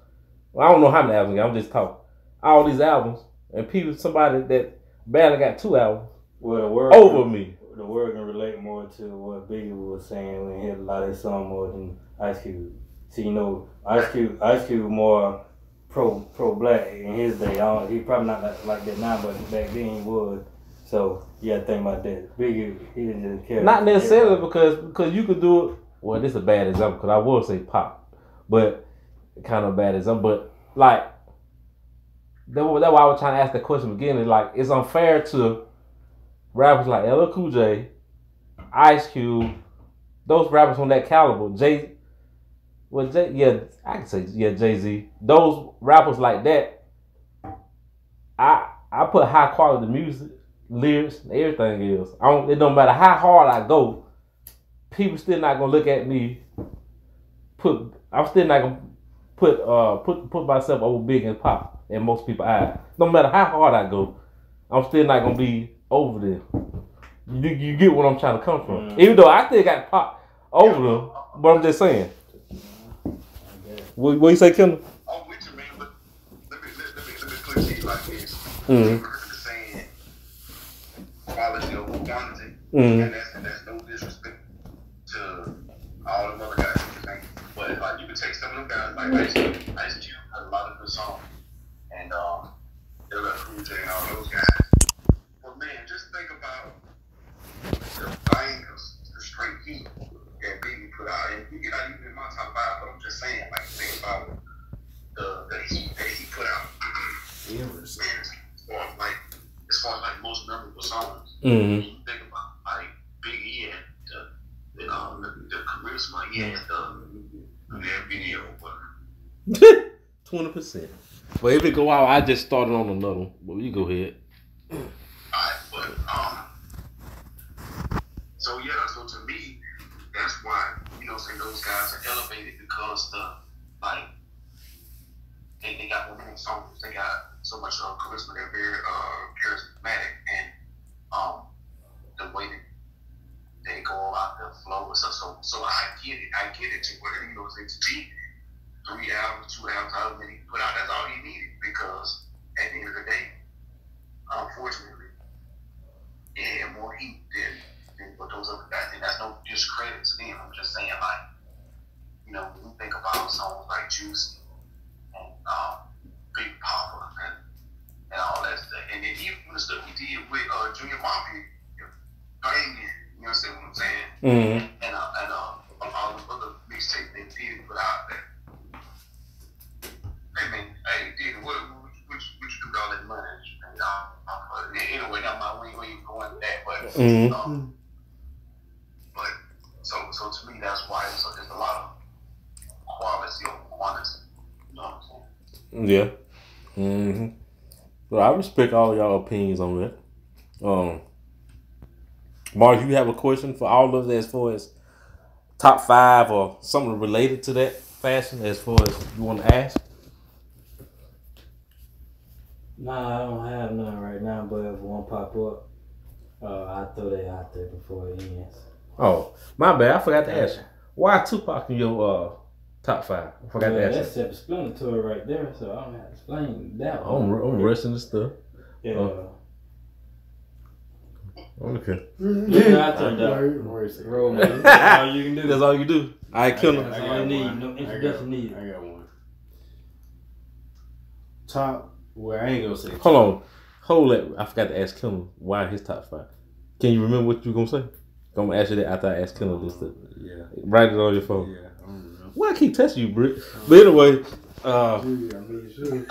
Well, I don't know how many albums. I'm just talking. All these albums, and people, somebody that barely got two albums Well the word over me. the word can relate more to what Biggie was saying when he had a lot of his song more than Ice Cube. See, you know, Ice Cube, Ice Cube more pro pro black in his day. I don't, he probably not like, like that now, but back then he was. So you got to think about that. Biggie, he didn't just care. Not necessarily because because you could do it. Well, this is a bad example because I will say pop, but kind of bad example. But like that, that's why I was trying to ask the question again. Is like it's unfair to rappers like LL Cool J, Ice Cube, those rappers on that caliber. Jay, well, Jay, yeah, I can say yeah, Jay Z. Those rappers like that. I I put high quality music, lyrics, everything else. I don't. It don't matter how hard I go. People still not gonna look at me. Put I'm still not gonna put uh put put myself over big and pop in most people's eyes. No matter how hard I go, I'm still not gonna be over them. You you get what I'm trying to come from. Mm. Even though I still got pop over them, but I'm just saying. What, what you say, Kendall? I'm with you, man, but let me let, let me let me put it like this. Mhm. You're saying quality over quantity, Mhm. and that's and that's no disrespect to all the other guys. But like you can take some of them guys like Ice Cube. Ice Cube has a lot of good songs, and um, LL Cool J and all those guys. But man, just think about the bangers, the straight heat that Biggie put out, and you're not even in my top five, but I'm just saying, like think about the the heat that he put out. Everest. Man, as like as far as like most memorable songs, Mm-hmm. you think about like Biggie and the the, um, the, the charisma he had the their video, but Twenty percent. But if it go out, I just started on another. But you go ahead. Alright, but um, so yeah, so to me, that's why you know, saying those guys are elevated because the like they, they got one songs, they got so much uh, charisma, they're very uh charismatic, and um, the way that they go about the flow and stuff. So, so I get it, I get it to where you know, to me, three albums, two albums, however many put out, that's all he needed because at the end of the day, unfortunately and had more heat than, than what those other guys did. That's no discredit to them. I'm just saying, like, you know, when we think about songs like Juicy um, Big Poppa and, and all that stuff, and then even the stuff we did with uh, Junior Mafia, banging, you know what I'm saying? Mm-hmm. And, uh, and uh, all the other mixtapes they did put out there. Hey, man, hey, dude, what, what, what, you- what you do with all that money? you off? Uh, anyway, not my we ain't even going that, but mm-hmm. um, but so so to me that's why it's, a lot of quality still quantity. You know what I'm saying? Yeah. hmm Well, I respect all y'all opinions on that. Um, Mark, you have a question for all of us as far as top five or something related to that fashion as far as you want to ask? Nah, I don't have none right now, but if one pop up, uh, I'll throw that out there before it ends. Oh, my bad. I forgot to ask you. Why Tupac in your uh, top five? I forgot Yeah, to ask that's you. self-explanatory right there, so I don't have to explain that I'm. I'm resting the stuff. Yeah. oh. Okay. Yeah, I turned out. Roll, man. That's all you can do. That's all you do. I kill him. That's all you need. No introduction needed. I got one. Top. Well, I ain't gonna say. Hold on. Hold it. I forgot to ask Kendall why his top five. Can you remember what you were gonna say? I'm gonna ask you that after I ask Kendall this stuff. Yeah. Write it on your phone. Yeah. I don't know. Why I keep testing you, Britt? But anyway, uh, Yeah, I mean, sure.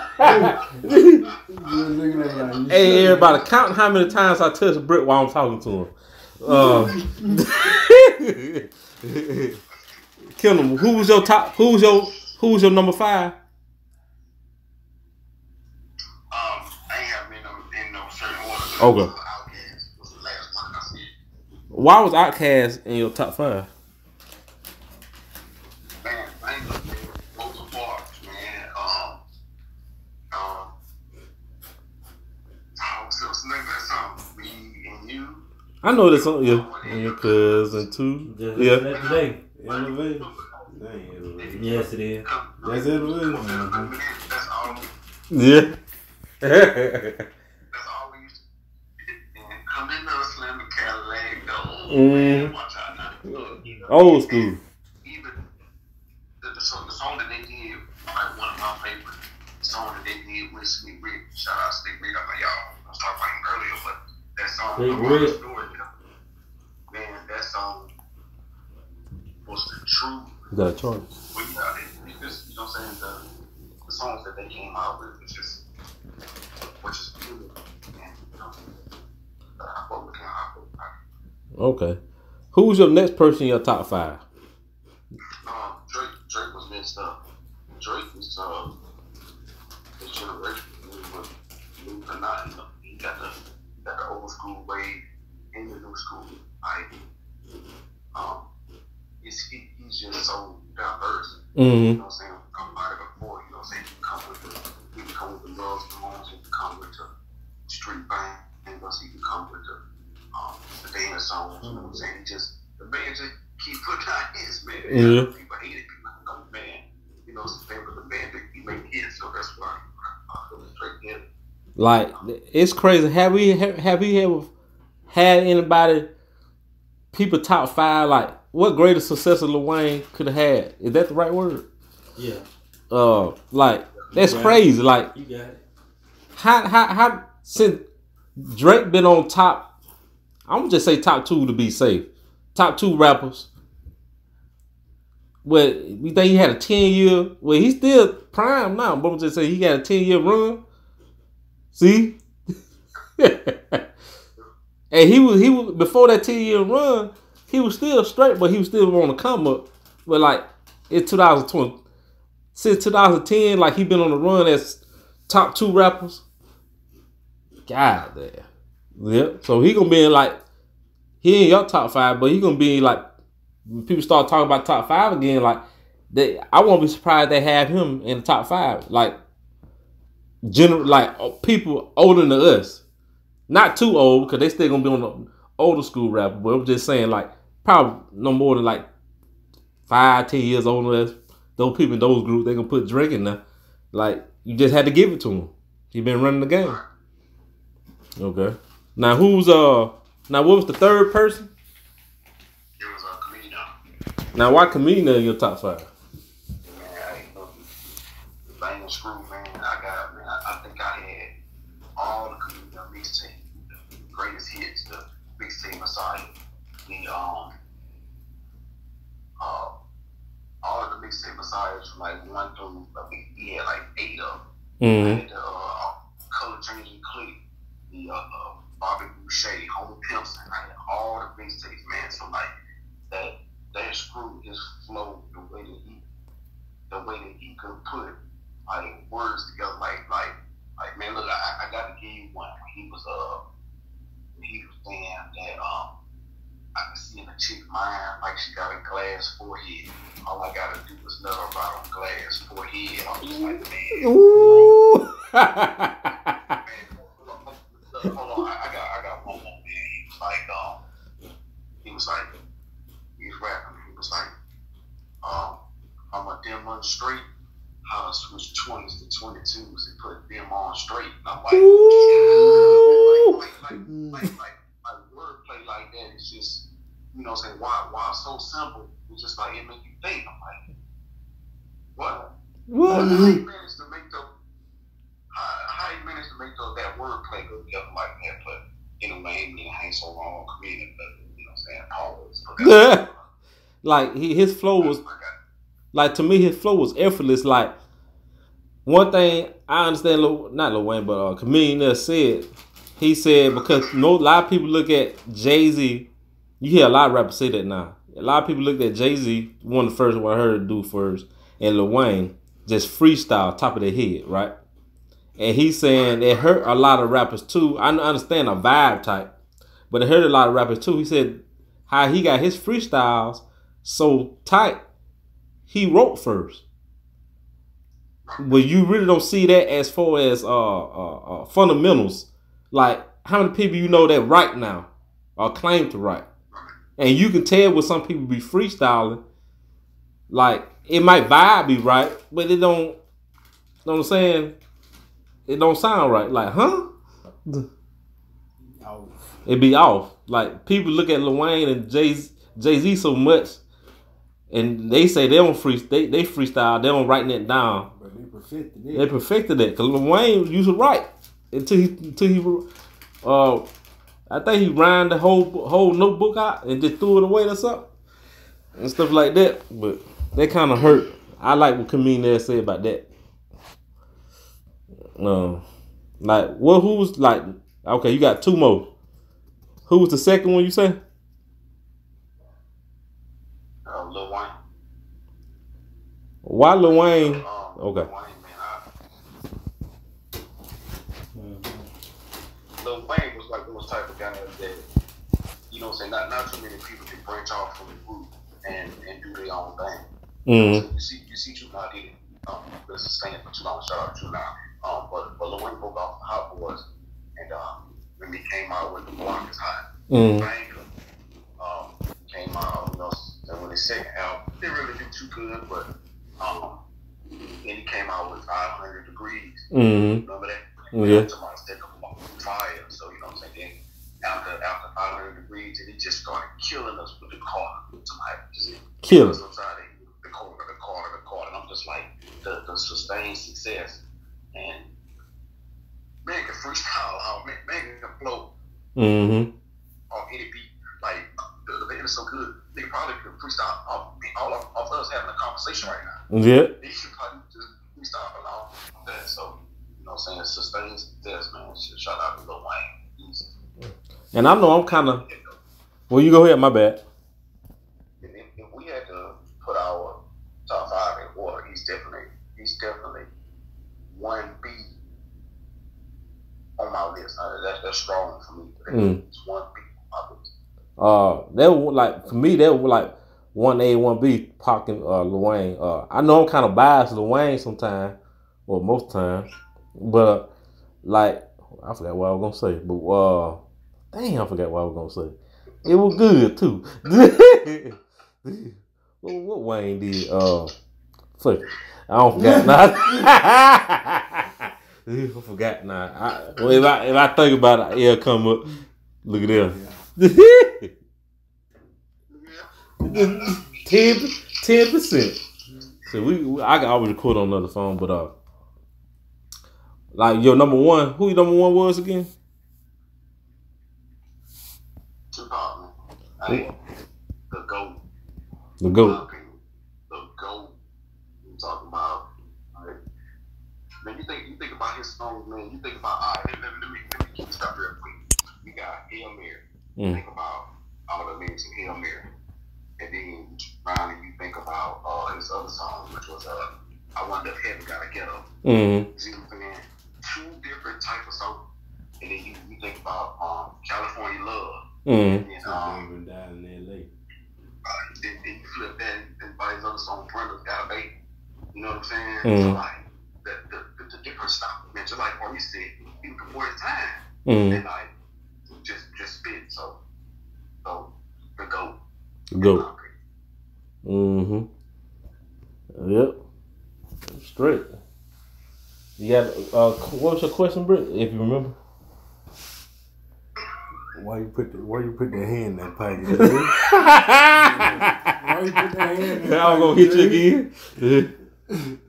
You looking at y'all, you hey should. everybody, count how many times I touch Britt while I'm talking to him. Uh, Kendall, who was your top? Who was your who was your number five? Um, I ain't have been no certain order. Okay. Was the last one I said. Why was Outkast in your top five? Man, I ain't gonna say Rosa Parks, man. Um, um, oh, so what's the name of that song? Me and you. I know this song, yeah. And your cousin too. Just Yeah. that today. Elevate. That ain't. Yes, it is. That's elevate. That's all. Yeah. That's all we used to do. And Come in the Cadillac, though. Mm. Watch out now. Look, Old school. even the, the, song, the song that they did, like one of my favorite songs that they did with Slick Rick. Shout out Slick Rick. I know y'all I was talking about him earlier, but that song, Slick The Rick. Story, man, that song was the true. You got a. Well, yeah, it, it just, you know what I'm saying? The, the songs that they came out with, which is, which is good. And, you know, I fuck with him. I him. Okay. Who's your next person in your top five? Um, Drake, Drake was mixed up. Drake is uh, his generation. But believe it or not, you know, he got the he got the old school wave and the new school ivy. Um, it's, he, he's just so diverse. You Mm-hmm. know what I'm saying? Come about it before. You know what I'm saying? He can come with the he can come with the love songs. He can come with the street bangers. He can come with the um, the dance songs. You know what I'm saying? He just the man just keep putting out hits, man. Yeah. People hate it. People know the man. You know, it's the thing with the man that he make hits, so that's why I feel straight in. Like it's crazy. Have we have, have we ever had anybody people top five? Like what greater success of Lil Wayne could have had? Is that the right word? Yeah, Uh, like that's crazy. Like you got it. how how how since Drake been on top, I'm gonna just say top two to be safe. Top two rappers. Well, you think he had a ten year. Well, he's still prime now, but I'm just saying he got a ten year run. See, and he was he was before that ten year run, he was still straight, but he was still on the come up. But like in 2020, since 2010, like he been on the run as top two rappers. God damn. Yep. So he gonna be in like he in your top five, but he gonna be like when people start talking about top five again. Like they, I won't be surprised they have him in the top five. Like general, like people older than us, not too old because they still gonna be on the older school rapper. But I'm just saying, like probably no more than like five, ten years older than us. Those people in those groups, they gonna put Drake in there. Like you just had to give it to him. He been running the game. Okay. Now who's uh now what was the third person? It was a Chamillionaire. Now why Chamillionaire in your top five? Man, I ain't know. Bang screw, man. I got, man. I, I think I had all the Chamillionaire mixtape, the greatest hits, the mixtape Messiah, the um, uh, all of the mixtape Messiahs from like one through, I he had like eight of them. Mm-hmm. And, uh, color changing clip, the uh, uh, Bobby Boucher, Homie Pimpson, I had all the mixtapes, man. So like that, that screw his flow the way that he the way that he could put like words together, like like like man, look, I, I got to give you one. He was uh, he was saying that um, I can see in a chick mind like she got a glass forehead. All I gotta do is let her ride on glass forehead. I'm just like, man, Ooh. man, hold on, I, I got I got one more man. He was like, um, he was like, he was rapping. He was like, um, I'm a dim straight. How to switch twenties to twenty twos and put them on straight. And I'm like, Ooh. like, like, like, like, like, like wordplay like that. It's just, you know, what I'm saying why, why so simple. It's just like it make you think. I'm like, what? What? How you manage to make the how, how you manage to make the, that wordplay go together like that? But anyway, me and ain't so long Chamillionaire, but you know, what I'm saying Paul Wall. like he, his flow was like to me his flow was effortless. Like one thing I understand, Lil, not Lil Wayne, but uh, Chamillionaire that said he said because no a lot of people look at Jay Z. You hear a lot of rappers say that now. A lot of people look at Jay Z, one of the first one I heard do first, and Lil Wayne just freestyle top of their head, right? And he's saying it hurt a lot of rappers too. I understand a vibe type, but it hurt a lot of rappers too. He said how he got his freestyles so tight, he wrote first. But you really don't see that as far as uh, uh, uh, fundamentals. Like how many people you know that right now or claim to write, and you can tell when some people be freestyling. Like it might vibe be right, but it don't. You know what I'm saying? It don't sound right. Like, huh? It be off. Like people look at Lil Wayne and Jay Z so much, and they say they don't free they they freestyle. They don't writing it down. but they perfected it. They perfected that because Lil Wayne used to write until he until he uh I think he rhymed the whole whole notebook out and just threw it away or something and stuff like that. But that kind of hurt. I like what Chamillionaire said about that. Um, like what? Who was like? Okay, you got two more. Who was the second one you say? uh, Lil Wayne. Why Lil Wayne? Um, Okay. Lil Wayne, man, I, Mhm. Lil Wayne was like those type of guys that, you know what I'm saying, not, not too many people can branch off from the group and, and do their own thing. Mm-hmm. So you see, you see True Now did it. Um, been sustained for too long. Shout out True Now. Um, but, but Lil Wayne broke off the Hot Boys and um, when he came out with The Block is Hot, Mm-hmm. Banger, um, came out, you know, and when his second album didn't really do too good, but um, then he came out with 500 Degrees. Mm-hmm. Remember that? Yeah. Somebody said on fire. So you know what I'm saying. Then after after 500 degrees, and he just started killing us with the car. Somebody just Kill. us outside the corner, the corner, the corner. And I'm just like the the sustained success and man can freestyle out, man, man can flow Mm-hmm. on any beat. Like the, the band is so good, they probably could freestyle off all of, of us having a conversation right now. Yeah. They should probably just freestyle along that. So you know what I'm saying? Sustained success, man. Shout out to Lil Wayne. And I know I'm kind of. Well, you go ahead. My bad. if, if we had to put our top five in order, he's definitely he's definitely one B on my list. Uh, that's that's strong for me. Mm. It's one B on my list. Uh, that was like for me. That was like one A, one B. Pac and uh, Lil Wayne. Uh, I know I'm kind of biased to Lil Wayne sometimes, or most times, but uh, like I forgot what I was gonna say. But uh, dang, I forgot what I was gonna say. It was good too. what, what Wayne did? Uh, fuck. I don't forget now. I forgot now. I, well, if I if I think about it, it'll come up. Look at that. Ten ten percent. So we, we, I can always record on another phone, but uh, like your number one, who your number one was again? Tupac, man. The GOAT. The goat. The GOAT. You talking about, like, man, you think, you think about his songs, man, you think about, all right, let, let, let me, let me keep stuff real quick. You got Hail Mary. Mm. Think about all the lyrics in Hail Mary. And then around and you think about uh, his other song, which was uh, I Wonder If Heaven Got a Ghetto. Mm-hmm. You see what I'm saying? Two different type of soul. And then you, you think about um, California Love. Mm-hmm. And then, Two um, in L.A. then, then you flip that and buy his other song, Brenda's Got a Baby. You know what I'm saying? Mhm. So like the, the, the, the different stuff, man, just like Maurice said, he was before his time. Mm-hmm. And like just just spit. So so the goat. Go. Mm-hmm. Yep. Straight. You got uh what was your question, Britt, if you remember? Why you put the Why you put that hand in that pocket? I Why you put that hand in that was gonna hit you again.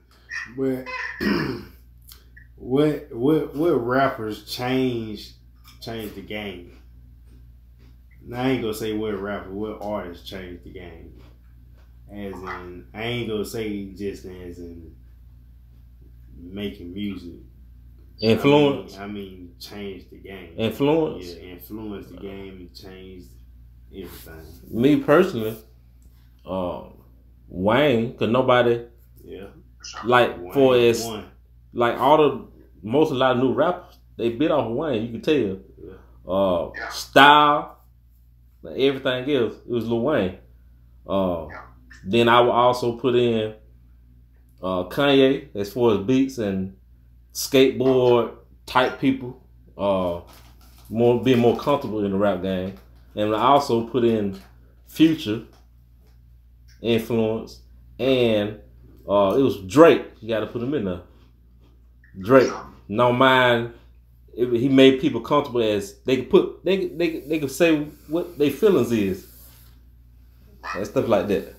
But what what what rappers changed changed the game? Now I ain't gonna say what rapper, what artist changed the game. As in, I ain't gonna say just as in making music. Influence. I mean, I mean change the game. Influence. Yeah, influence the game and change everything. Me personally, um, Wayne, cause nobody Yeah. like for Wayne as won. like all the most a lot of new rappers they bit off of Wayne. You can tell. Uh, Yeah. style, like everything else, it was Lil Wayne. Uh, Yeah. then I would also put in uh, Kanye as far as beats and skateboard type people. Uh, more being more comfortable in the rap game, and I also put in Future influence, and uh, it was Drake. You got to put him in there. Drake, no mind. It, he made people comfortable as they could put they they they could say what their feelings is and stuff like that.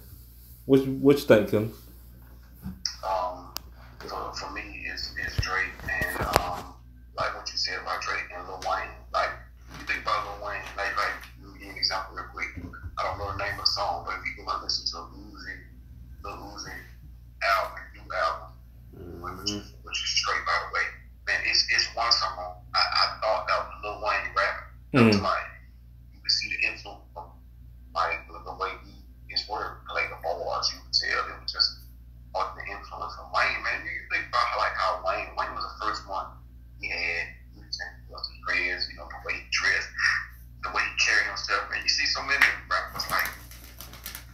What what you think, Kim? Um, for, for me, it's, it's Drake and um, like what you said about Drake and Lil Wayne. Like you think about Lil Wayne, like like let me give you an example real quick. I don't know the name of the song, but if you go and listen to Uzi, the Uzi album, new album, which, is, which is straight by the way, man, it's it's one song. I, I thought that was Lil Wayne rapping. It was Mm. like you could see the influence from like the, the way he his word like the bars. You could tell it was just on the influence from Wayne, man. You think about how, like how Wayne, Wayne was the first one. He had you know, his dreads, you know, the way he dressed, the way he carried himself, man. You see so many rappers like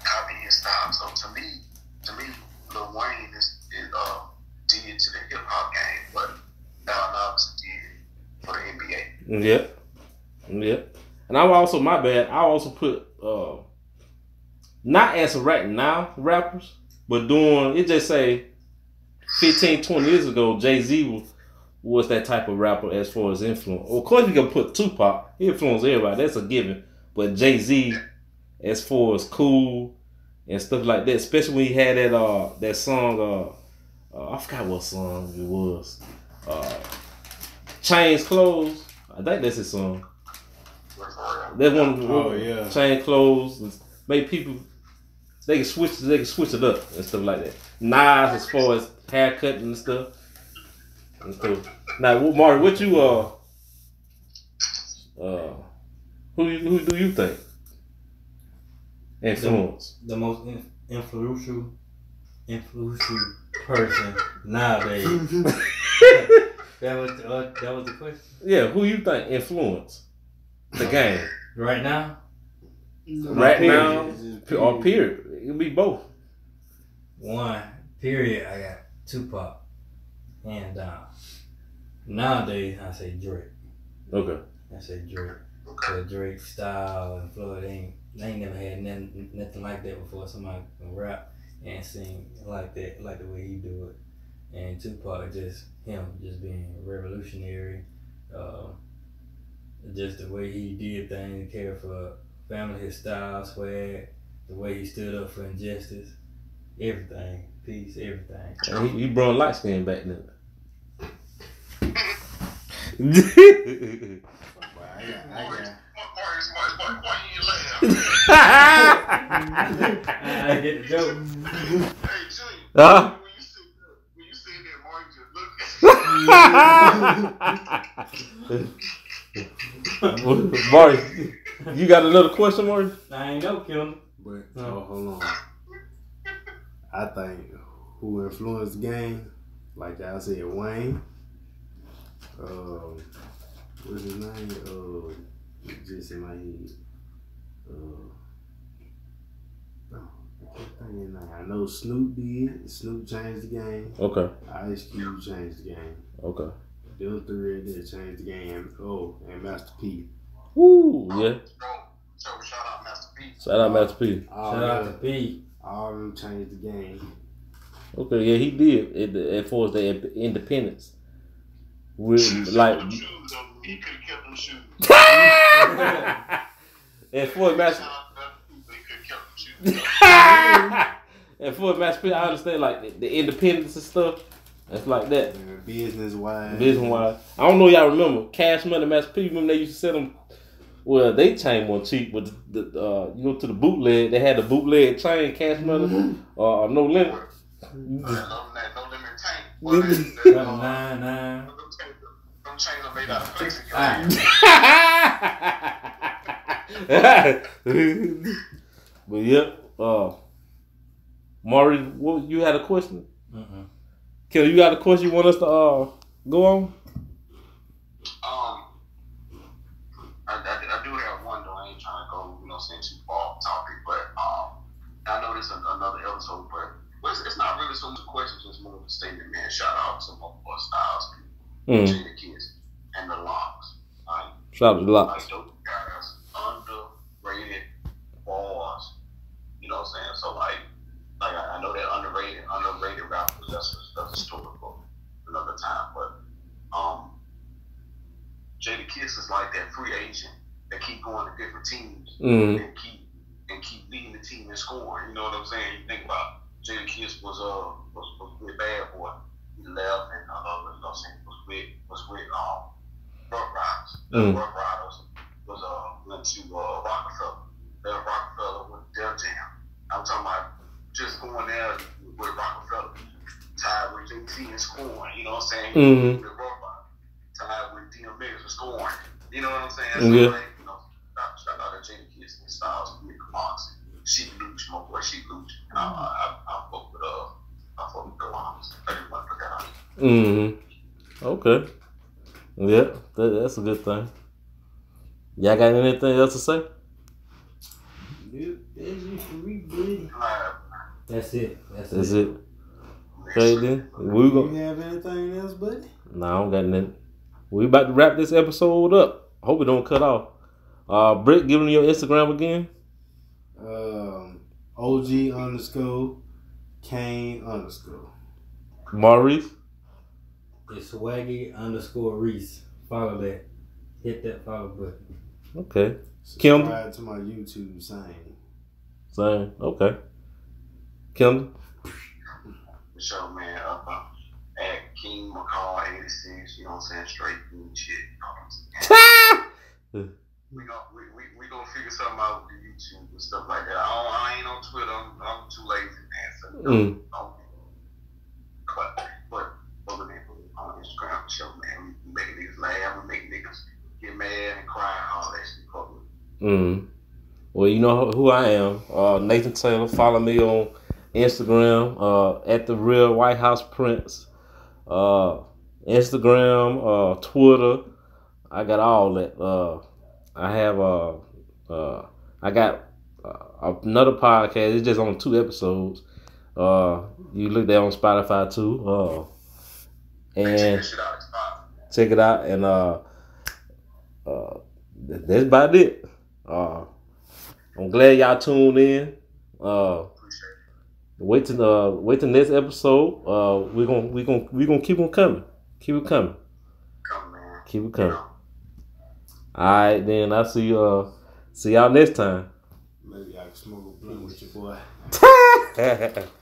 copying his style. So to me, to me, Lil Wayne is, is uh did to the hip hop game what Allen Iverson did for the NBA. Yep, yep. And I would also my bad. I also put uh, not as of right now rappers, but doing it. Just say 15, 20 years ago, Jay Z was, was that type of rapper as far as influence. Of course, you can put Tupac. He influenced everybody. That's a given. But Jay Z, as far as cool and stuff like that, especially when he had that uh that song uh, uh I forgot what song it was. Uh, Change Clothes. I think that's his song. That's one. Oh, yeah. Change Clothes make people. They can switch. They can switch it up and stuff like that. Nas as far as haircut and stuff. And stuff. Now, what, Marty, what you uh uh who who do you think influence? The most in, influential, influential person nowadays. that was the, uh, that was the question. Yeah, who you think influence the game Right now, right Period. now It's just or period? It can be both. one period. I got Tupac, hands down. Nowadays, I say Drake. Okay. I say Drake. Cause Drake style and flow, they ain't, they ain't never had nothing, nothing like that before. Somebody can rap and sing like that, like the way he do it. And Tupac just him, just being revolutionary. Uh, just the way he did things, he cared for family, his style, swag, the way he stood up for injustice, everything, peace, everything. And he, he brought light skin back then. Well, I got, I got, Maurice, Maurice, why, why you laugh? I get the joke. Hey, Junior. Huh? When you said that, when you said that, Maurice just looked Marty, you got another question, Marty? I ain't know, Kim. but No. oh, hold on. I think who influenced the game, like I said, Wayne. Um, what's his name? Uh, just in my head. Uh, I can't of. I know Snoop did. Snoop changed the game. Okay. Ice Cube changed the game. Okay. Them three right there changed the game. Oh, and Master P. Woo. Yeah. So, so shout out Master P. Shout out Master P. All Shout out to them, P. all them changed the game. Okay. Yeah, he did. It, it for the independence. With like. Them though, he could have kept them shoes. and for Master. Shout out to Master P, he could have kept them shoes. and for Master P, I understand like the, the independence and stuff. It's like that. Business wise. Business wise, I don't know y'all remember Cash Money Master P. Remember they used to sell them. Well, they chain one cheap with the, the uh, you go to the bootleg. They had the bootleg chain Cash Money or no limit. Uh, no, that no limit tank. Limit. Well, they- they, Seven, uh, nine, nine. Them chains are- them chains are made out of plexiglass. but yeah, uh, Maury, what you had a question? Mm-mm. Kelly, you got a question you want us to uh go on? Um, I, I, I do have one though. I ain't trying to go, you know, saying too far off topic, but um, I know this is another episode, but it's, it's not really so much a question, just more of a statement, man. Shout out to my boy Styles, Mm. Jadakiss, and the LOX. Like, Shout out to the LOX. those guys, underrated bars. You know what I'm saying? So like, like I, I know they're underrated, underrated rappers. That's that's a story for another time. But um, Jadakiss is like that free agent that keep going to different teams Mm. and keep and keep leading the team in scoring. You know what I'm saying? You think about Jadakiss was uh was, was with Bad Boy. He left and uh, you know what I'm saying was with was with um Ruff Ryders. The Mm. Ruff Ryders was uh went to uh Roc-A-Fella. Then Roc-A-Fella went to Def Jam. I'm talking about just going there with Roc-A-Fella. Tied with JT and scoring, you know what I'm saying? Mhm. With Ruff Ryders. Tied with DMX and scoring. You know what I'm saying? Yeah. like, you know, shout, shout out to Jada Kiss and Styles and Nick Mox. Sheek Louch, my boy, Sheek Louch. I, I, I, I fuck with uh I fuck with the Lions. I just want to put that out. Mm-hmm. Okay. Yeah, that, that's a good thing. Y'all got anything else to say? Dude, that's it for me, buddy. Uh, That's it. That's, That's it. it. Okay then. We You go. have anything else, buddy? Nah, I don't got nothing. We about to wrap this episode up. Hope it don't cut off. Uh, Britt, give them your Instagram again. Um, OG underscore Kane underscore. Maurice. It's swaggy underscore Reese. Follow that. Hit that follow button. Okay. Kim. Subscribe to my YouTube same. Same. Okay. Kendall. the show, man. Uh, at King McCall 86, you know what I'm saying? Straight food shit. You know what I'm we gon' we, we, we gonna figure something out with the YouTube and stuff like that. I, don't, I ain't on Twitter. I'm, I'm too lazy, man. So, Mm. don't, but, but, other than on Instagram, sure, man. We make niggas laugh. We make niggas get mad and cry and all that shit. Public. Mm. Well, you know who I am. Uh, Nathan Taylor. Follow me on Instagram uh, at the Real White House Prince. Uh, Instagram, uh, Twitter. I got all that. Uh, I have uh, uh, I got uh, another podcast. It's just on two episodes. Uh, you look there on Spotify too. Uh, and that shit out. It's fine. check it out and uh uh that's about it uh i'm glad y'all tuned in uh. Wait till uh wait till next episode uh we're gonna we're gonna we're gonna keep on coming. Keep it coming. Come, man. keep it coming. All right then i'll see you uh see y'all next time. Maybe I can smoke a blunt with your boy.